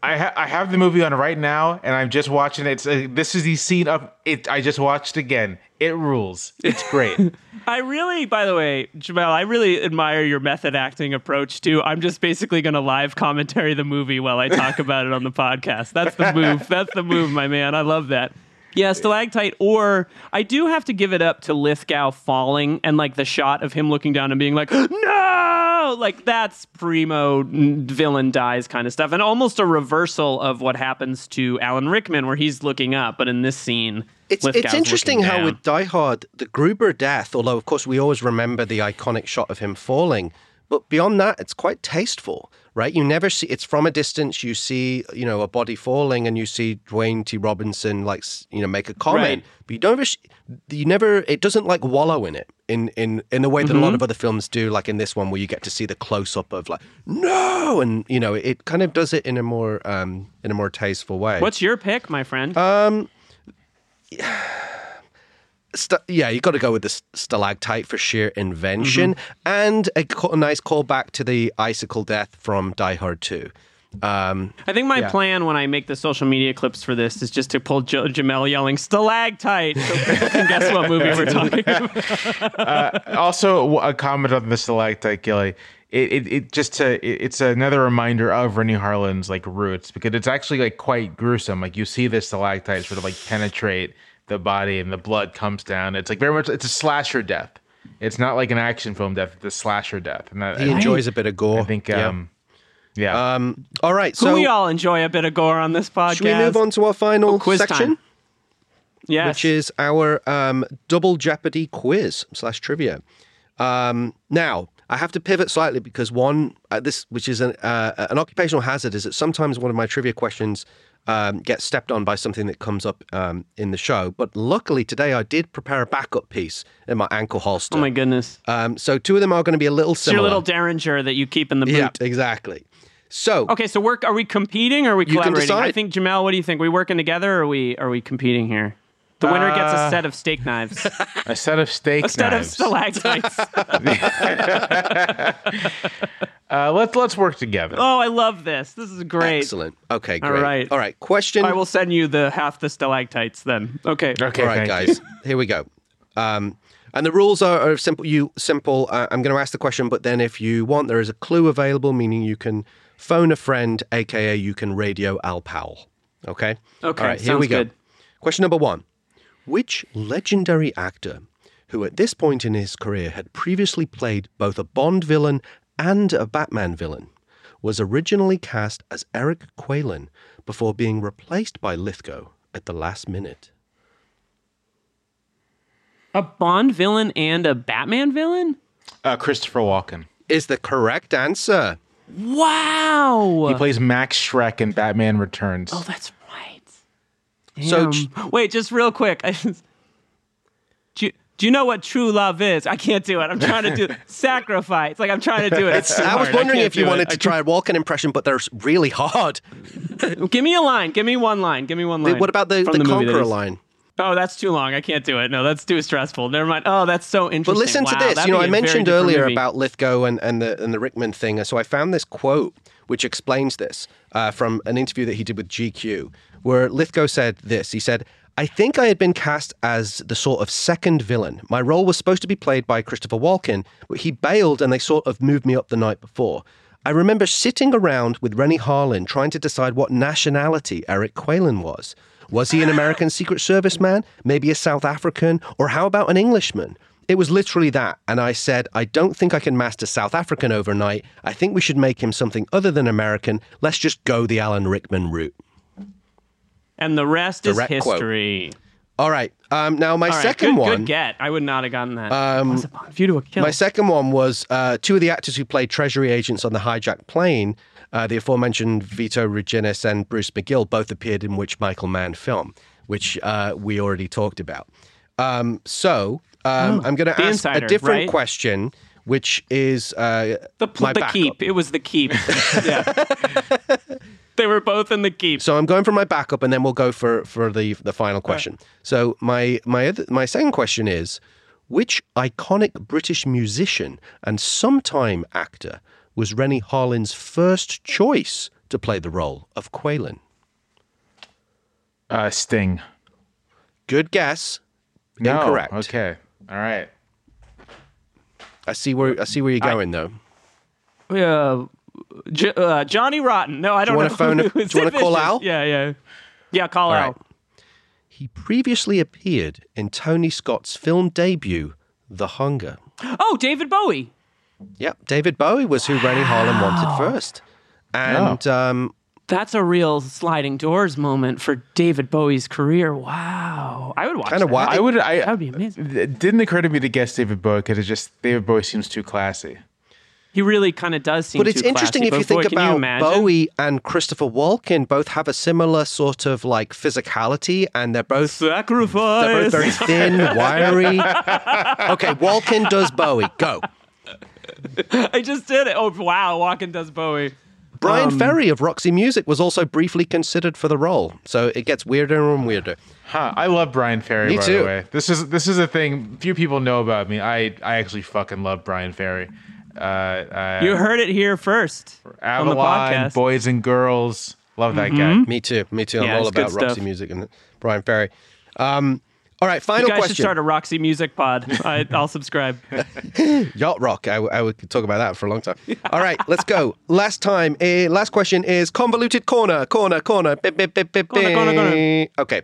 I ha- I have the movie on right now, and I'm just watching it. Uh, this is the scene of it. I just watched again. It rules. It's great. I really, by the way, Jamelle, I really admire your method acting approach too. I'm just basically going to live commentary the movie while I talk about it on the podcast. That's the move. That's the move, my man. I love that. Yeah, stalactite. Or I do have to give it up to Lithgow falling and like the shot of him looking down and being like, no, like that's primo villain dies kind of stuff, and almost a reversal of what happens to Alan Rickman where he's looking up, but in this scene, It's Lithgow's it's interesting how down. with Die Hard, the Gruber death, although of course we always remember the iconic shot of him falling, but beyond that, it's quite tasteful, right? You never see it's from a distance. You see, you know, a body falling, and you see Dwayne T. Robinson like you know make a comment, Right. but you don't ever. You never. It doesn't like wallow in it in in in the way that a Mm-hmm. lot of other films do, like in this one where you get to see the close up of like no, and you know it kind of does it in a more um in a more tasteful way. What's your pick, my friend? Uh, St- yeah, you got to go with the s- stalactite for sheer invention and a, co- a nice callback to the icicle death from Die Hard 2. Um, I think my yeah. plan when I make the social media clips for this is just to pull jo- Jamelle yelling stalactite so people can guess what movie we're talking about. also, a comment on the stalactite, Gilly. It, it, it just to, it, it's another reminder of Renny Harlin's like roots because it's actually like quite gruesome. Like you see this stalactite sort of like penetrate the body and the blood comes down. It's like very much it's a slasher death. It's not like an action film death. It's a slasher death. And that, he I, enjoys a bit of gore. I think, Yeah. um, yeah. Um, all right, So so we all enjoy a bit of gore on this podcast. should we move on to our final Oh, quiz section, time. Yes. which is our um, double Jeopardy quiz slash trivia? Um, now, I have to pivot slightly because one, uh, this which is an uh, an occupational hazard, is that sometimes one of my trivia questions um, gets stepped on by something that comes up um, in the show. But luckily today, I did prepare a backup piece in my ankle holster. oh my goodness. Um, so two of them are going to be a little It's your little derringer that you keep in the boot. yeah, exactly. So Okay, so we're are we competing or are we collaborating? I think Jamelle, what do you think? we working together or are we are we competing here? The winner gets a Uh, set of steak knives. a set of steak a set knives. of stalactites. uh, let's let's work together. oh, I love this. This is great. excellent. Okay, All great. right. All right. Question. I will send you the half the stalactites then. Okay. Okay, All right, thank guys. you. Here we go. Um, and the rules are, are simple. You simple. Uh, I'm going to ask the question, but then if you want, there is a clue available, meaning you can phone a friend, aka you can radio Al Powell. Okay. Okay, All right. Here sounds we go. good. Question number one: Which legendary actor, who at this point in his career had previously played both a Bond villain and a Batman villain, was originally cast as Eric Qualen before being replaced by Lithgow at the last minute? A Bond villain and a Batman villain? Uh, Christopher Walken. Is the correct answer. Wow. He plays Max Shreck in Batman Returns. oh, that's right. So Damn. wait, just real quick. I just, do, you, do you know what true love is? I can't do it. I'm trying to do sacrifice. Like I'm trying to do it. It's I was hard. wondering can't if you do it. wanted to try a Walken impression, but they're really hard. Give me a line. Give me one line. Give me one line. What about the, from the, Conqueror is. line? Oh, that's too long. I can't do it. No, that's too stressful. Never mind. Oh, that's so interesting. But listen to this. You know, be I a very mentioned earlier movie. about Lithgow and, and the and the Rickman thing. So I found this quote which explains this uh, from an interview that he did with GQ, where Lithgow said this. He said, I think I had been cast as the sort of second villain. My role was supposed to be played by Christopher Walken, but he bailed and they sort of moved me up the night before. I remember sitting around with Renny Harlin trying to decide what nationality Eric Qualen was. Was he an American Secret Service man? Maybe a South African? Or how about an Englishman? It was literally that. And I said, I don't think I can master South African overnight. I think we should make him something other than American. Let's just go the Alan Rickman route. And the rest is Direct quote. history. All right. Um, now, my All right, second good, one. Good get. I would not have gotten that. Um, View to a kill. My second one was uh, two of the actors who played Treasury agents on the hijacked plane, uh, the aforementioned Vyto Ruginis and Bruce McGill, both appeared in which Michael Mann film, which uh, we already talked about. Um, so um, I'm going to ask a different right? question, which is uh, the pl- the keep. It was the keep. yeah. they were both in the keep. So I'm going for my backup, and then we'll go for for the the final question. So my my other, my second question is, which iconic British musician and sometime actor was Renny Harlin's first choice to play the role of Qualen? Uh, Sting. Good guess. No. Incorrect. Okay. All right. I see where I see where you're going though. Uh, J- uh, Johnny Rotten. No, I don't wanna know. phone a- who is do you wanna call vicious? Al? Yeah, yeah. Yeah, call All Al. right. He previously appeared in Tony Scott's film debut, The Hunger. Oh, David Bowie. Yep, David Bowie was who Renny Harlin wanted first. And um, That's a real sliding doors moment for David Bowie's career. Wow. I would watch Kinda that. wild. I would. I That would be amazing. It didn't occur to me to guess David Bowie because it just David Bowie seems too classy. He really kind of does seem but it's too interesting if you think boy, about imagine? Bowie and Christopher Walken both have a similar sort of like physicality and they're both Sacrifice. they're both very thin, wiry. Okay, Walken does Bowie. Go. I just did it. Oh, wow. Walken does Bowie. Bryan Um, Ferry of Roxy Music was also briefly considered for the role, so it gets weirder and weirder. Huh. I love Bryan Ferry. Me by too. the way, this is this is a thing few people know about me. I I actually fucking love Bryan Ferry. Uh, uh, You heard it here first on the Avalon, podcast. Mm-hmm. Boys and Girls. Love that guy. Me too. Me too. I'm Yeah, all about Roxy stuff. Music and Bryan Ferry. Um, all right, final You guys should question. start a Roxy Music pod. I, I'll subscribe. Yacht Rock. I, I would talk about that for a long time. All right, let's go. Last time, uh, last question is convoluted corner, corner, corner. Bip, bip, bip, bip, Corner, corner, corner. Okay.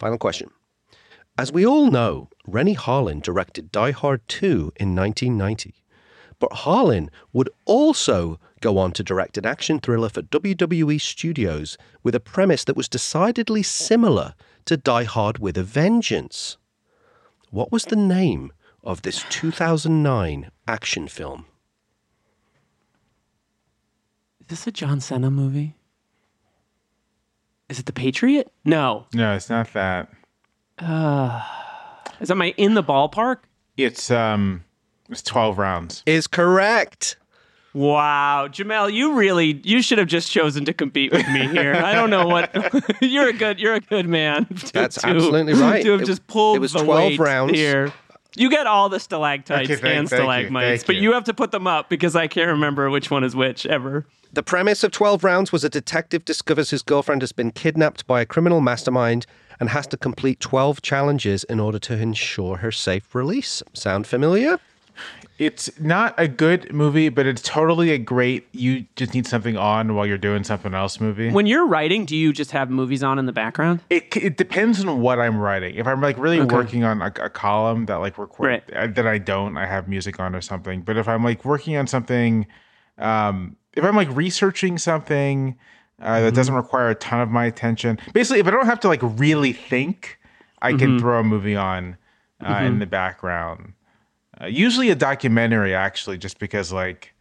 Final question. As we all know, Renny Harlin directed Die Hard 2 in 1990. But Harlin would also go on to direct an action thriller for WWE Studios with a premise that was decidedly similar to Die Hard with a Vengeance. What was the name of this 2009 action film? Is this a John Cena movie? Is it The Patriot? No. No, it's not that. Is that my in the ballpark? It's um, it's twelve rounds. Is correct. Wow, Jamelle, you really you should have just chosen to compete with me here. I don't know what you're a good you're a good man. to- That's to- absolutely right. To have It- just pulled it was the 12 weight rounds. here. You get all the stalactites Okay, thank- and thank you, stalagmites, but you. you have to put them up because I can't remember which one is which ever. The premise of 12 Rounds was a detective discovers his girlfriend has been kidnapped by a criminal mastermind and has to complete 12 challenges in order to ensure her safe release. Sound familiar? It's not a good movie, but it's totally a great. You just need something on while you're doing something else movie. When you're writing, do you just have movies on in the background? it, it depends on what I'm writing. If I'm like really Okay. working on a, a column that like record Right. uh, that I don't, I have music on or something. But if I'm like working on something, um, if I'm like researching something uh, that doesn't require a ton of my attention, basically, if I don't have to like really think, I can throw a movie on uh, in the background. Uh, usually a documentary, actually, just because like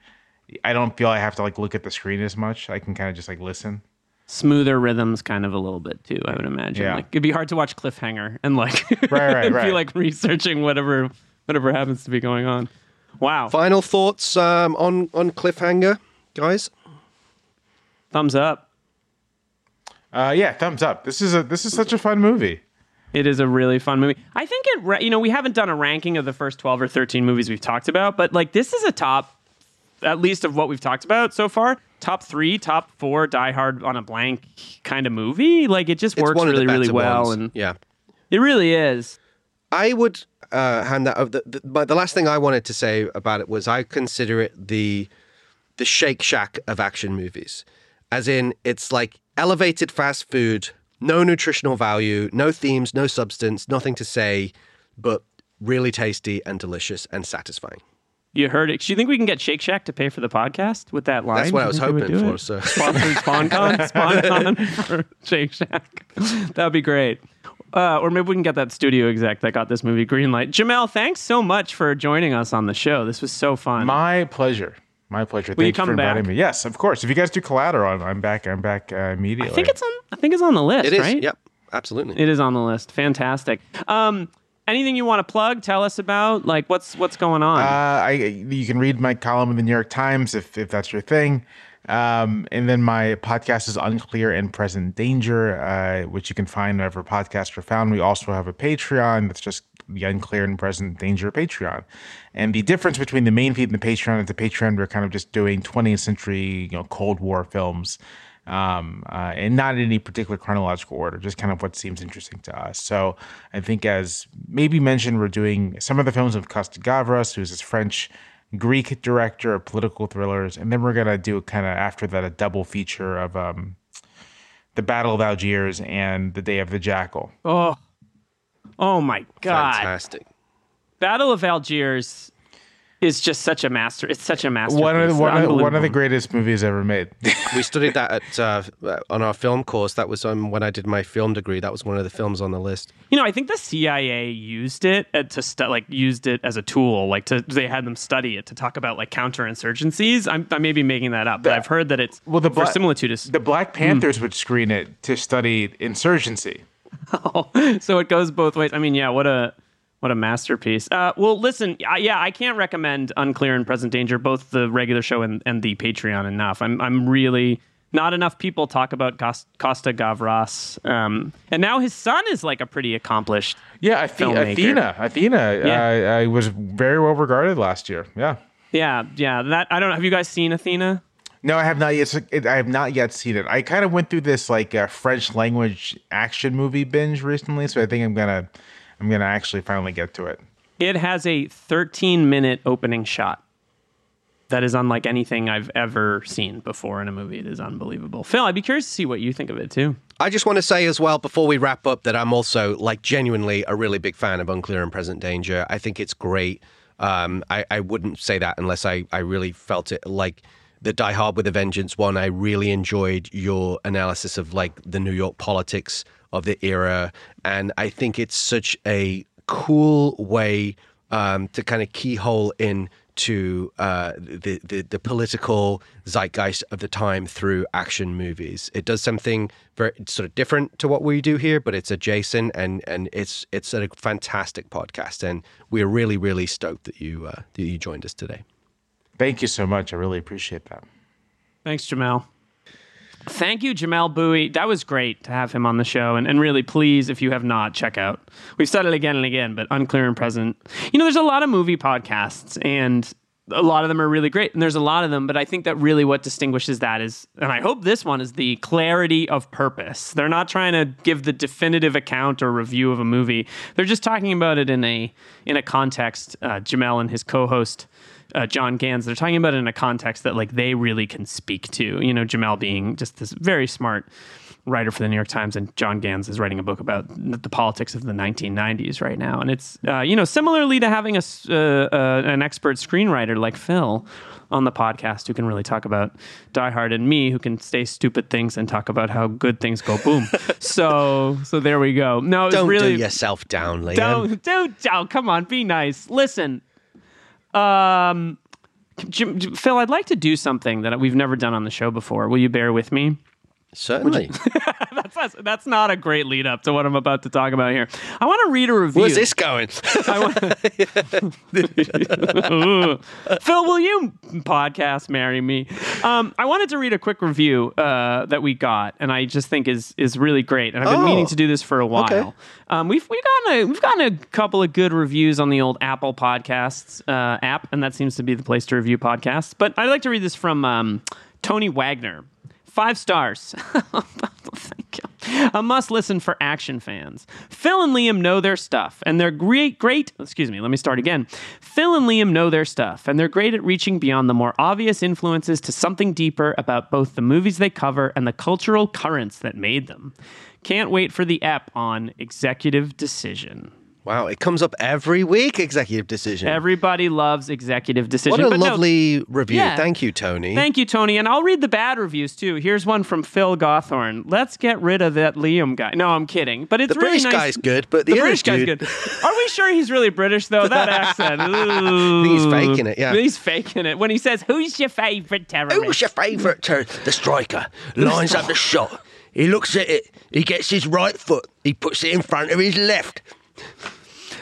I don't feel I have to like look at the screen as much. I can kind of just like listen. Smoother rhythms, kind of a little bit too. I would imagine. Yeah. Like it'd be hard to watch Cliffhanger and like Right, right, and right. be like researching whatever whatever happens to be going on. Wow. Final thoughts um, on, on Cliffhanger, guys? Thumbs up. Uh, yeah, thumbs up. This is a this is such a fun movie. It is a really fun movie. I think it, ra- you know, we haven't done a ranking of the first 12 or 13 movies we've talked about, but like this is a top, at least of what we've talked about so far, top three, top four Die Hard on a blank kind of movie. Like it just It's works really, really well. ones. And yeah. it really is. I would uh, hand that over. The, the, but the last thing I wanted to say about it was I consider it the the Shake Shack of action movies, as in it's like elevated fast food, no nutritional value, no themes, no substance, nothing to say, but really tasty and delicious and satisfying. You heard it. Do you think we can get Shake Shack to pay for the podcast with that line? That's what I was think they would hoping for. it? So Sponsored sponcon, sponcon for Shake Shack. That'd be great. Uh, or maybe we can get that studio exec that got this movie green light. Jamelle, thanks so much for joining us on the show. This was so fun. My pleasure. My pleasure. Will Thank you come for inviting me. Yes, of course. If you guys do collateral, I'm, I'm back. I'm back uh, immediately. I think it's on. I think it's on the list, it is. right? Yep, absolutely. It is on the list. Fantastic. Um, anything you want to plug? Tell us about like what's what's going on. Uh, I you can read my column in the New York Times if if that's your thing. Um, and then my podcast is Unclear and Present Danger, uh, which you can find wherever podcasts are found. We also have a Patreon that's just the Unclear and Present Danger Patreon. And the difference between the main feed and the Patreon is the Patreon we're kind of just doing 20th century, you know, Cold War films. Um, uh, and not in any particular chronological order, just kind of what seems interesting to us. So I think, as maybe mentioned, we're doing some of the films of Costa Gavras, who's this French Greek director of political thrillers, and then we're gonna do kind of after that a double feature of um, the Battle of Algiers and The Day of the Jackal. Oh, oh my God! Fantastic. Battle of Algiers is just such a master. It's such a masterpiece. One of the, one, of, one of the greatest movies ever made. We studied that at uh, on our film course. That was um, when I did my film degree. That was one of the films on the list. You know, I think the CIA used it uh, to stu- like used it as a tool. Like to they had them study it to talk about like counterinsurgencies. I'm I may be making that up, but I've heard that it's Well, the for Bla- similitude is the Black Panthers would screen it to study insurgency. so it goes both ways. I mean, yeah, what a what a masterpiece. Uh, well, listen, I, yeah, I can't recommend Unclear and Present Danger, both the regular show and, and the Patreon enough. I'm I'm really not enough people talk about Costa Gavras, um, and now his son is like a pretty accomplished. Yeah, Athe-. Athena. Athena. Yeah. Uh, I was very well regarded last year. Yeah. Yeah, yeah. That I don't know. Have you guys seen Athena? No, I have not yet. it- I have not yet seen it. I kind of went through this like uh, French language action movie binge recently, so I think I'm gonna, I'm gonna actually finally get to it. It has a 13 minute opening shot. That is unlike anything I've ever seen before in a movie. It is unbelievable. Phil, I'd be curious to see what you think of it too. I just want to say as well before we wrap up that I'm also like genuinely a really big fan of Unclear and Present Danger. I think it's great. Um, I, I wouldn't say that unless I, I really felt it like the Die Hard with a Vengeance one. I really enjoyed your analysis of like the New York politics of the era, and I think it's such a cool way um, to kind of keyhole in to uh, the, the the political zeitgeist of the time through action movies. It does something very sort of different to what we do here, but it's adjacent and and it's it's a fantastic podcast. And we're really really stoked that you uh, that you joined us today. Thank you so much. I really appreciate that. Thanks, Jamelle. Thank you, Jamelle Bouie. That was great to have him on the show. And, and really, please, if you have not, check out. We've said it again and again, but Unclear and Present. You know, there's a lot of movie podcasts, and a lot of them are really great. And there's a lot of them, but I think that really what distinguishes that is, and I hope this one is the clarity of purpose. They're not trying to give the definitive account or review of a movie. They're just talking about it in a in a context. Uh, Jamelle and his co-host uh, John Ganz, they're talking about it in a context that like they really can speak to. You know, Jamelle being just this very smart writer for the New York Times, and John Ganz is writing a book about the politics of the 1990s right now. And it's uh, you know similarly to having a uh, uh, an expert screenwriter like Phil on the podcast who can really talk about Die Hard, and me who can say stupid things and talk about how good things go boom. so so there we go. No, Don't really do yourself down, Liam. don't don't oh, come on, be nice. Listen, um, Jim, Phil, I'd like to do something that we've never done on the show before. Will you bear with me? Certainly. That's that's, that's not a great lead up to what I'm about to talk about here. I want to read a review. Where's this going? Phil, will you podcast marry me? Um, I wanted to read a quick review uh, that we got, and I just think is is really great. And I've been Oh. meaning to do this for a while. Okay. Um, we've we've gotten a we've gotten a couple of good reviews on the old Apple Podcasts uh, app, and that seems to be the place to review podcasts. But I'd like to read this from um, Tony Wagner. Five stars. Thank you. A must listen for action fans. Phil and Liam know their stuff, and they're great, great. Excuse me, let me start again. Phil and Liam know their stuff, and they're great at reaching beyond the more obvious influences to something deeper about both the movies they cover and the cultural currents that made them. Can't wait for the ep on executive decision. Wow, it comes up every week. Executive decision. Everybody loves executive decision. what a but no, lovely review. Yeah. Thank you, Tony. Thank you, Tony. And I'll read the bad reviews too. Here's one from Phil Gawthorne. Let's get rid of that Liam guy. No, I'm kidding. But it's the really British nice. guy's good, but the, The British guy's dude, good. Are we sure he's really British though? That accent. He's faking it, yeah. He's faking it when he says, "Who's your favorite terrorist?" Who's your favourite? Ter- the striker lines up the shot. He looks at it. He gets his right foot. He puts it in front of his left.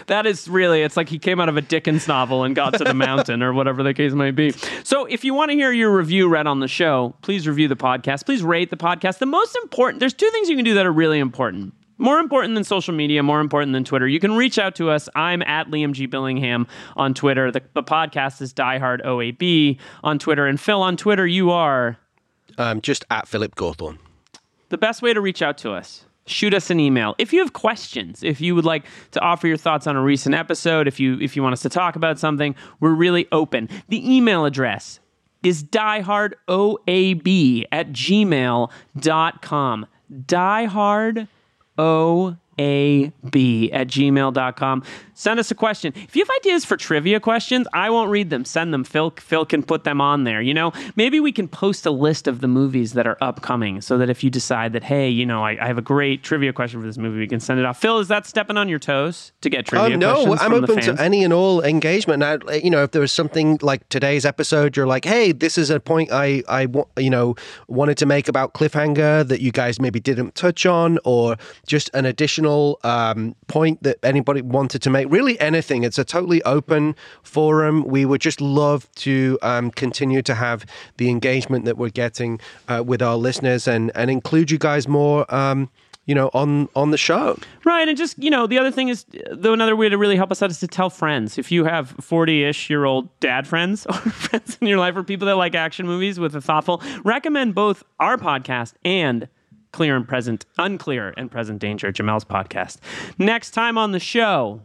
That is really, it's like he came out of a Dickens novel and got to the mountain or whatever the case might be. So if you want to hear your review read on the show, please review the podcast. Please rate the podcast. The most important, there's two things you can do that are really important. More important than social media, more important than Twitter. You can reach out to us. I'm at Liam G. Billingham on Twitter. The, the podcast is Diehard OAB on Twitter. And Phil, on Twitter, you are Um, just at Philip Gawthorne. the best way to reach out to us shoot us an email. If you have questions if you would like to offer your thoughts on a recent episode if you if you want us to talk about something we're really open. The email address is diehardoab at gmail.com diehard OAB at gmail.com. Send us a question. If you have ideas for trivia questions, I won't read them. Send them. Phil, Phil can put them on there. You know, maybe we can post a list of the movies that are upcoming so that if you decide that, hey, you know, I, I have a great trivia question for this movie, we can send it off. Phil, is that stepping on your toes to get trivia Um, no? I'm open to any and all engagement. Now, you know, if there was something like today's episode, you're like, hey, this is a point I, I, you know, wanted to make about cliffhanger that you guys maybe didn't touch on, or just an additional um, point that anybody wanted to make. Really, anything. It's a totally open forum. We would just love to um, continue to have the engagement that we're getting uh, with our listeners and and include you guys more. Um, you know, on on the show. Right, and just you know, the other thing is, though, another way to really help us out is to tell friends. If you have forty-ish year old dad friends or friends in your life or people that like action movies with a thoughtful, recommend both our podcast and Clear and Present, Unclear and Present Danger, Jamelle's podcast. Next time on the show,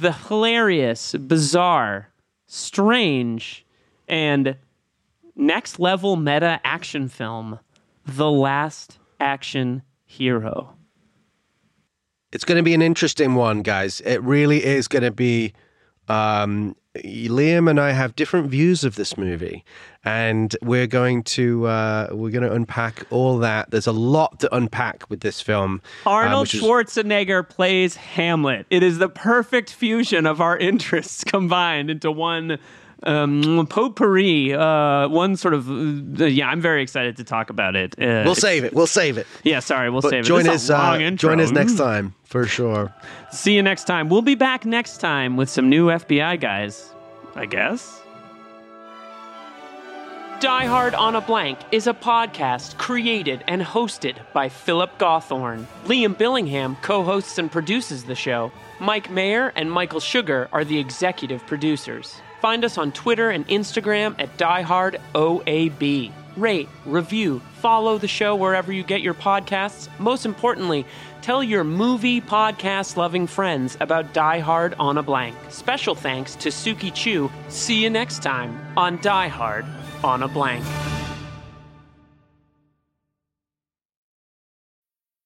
the hilarious, bizarre, strange, and next level meta action film, The Last Action Hero. It's going to be an interesting one, guys. It really is going to be. Um, Liam and I have different views of this movie, and we're going to uh, we're going to unpack all that. There's a lot to unpack with this film. uh, Arnold which is- Schwarzenegger plays Hamlet. It is the perfect fusion of our interests combined into one um, potpourri. Uh, one sort of uh, yeah. I'm very excited to talk about it. Uh, We'll save it. We'll save it. yeah, sorry, we'll But save it. join This us. Uh, join us next Mm. time for sure. See you next time. We'll be back next time with some new FBI guys. I guess. Die Hard on a Blank is a podcast created and hosted by Philip Gawthorne. Liam Billingham co hosts and produces the show. Mike Mayer and Michael Sugar are the executive producers. Find us on Twitter and Instagram at DieHardOAB. Rate, review, follow the show wherever you get your podcasts. Most importantly, tell your movie podcast loving friends about Die Hard on a Blank. Special thanks to Suki Chu. See you next time on Die Hard on a Blank.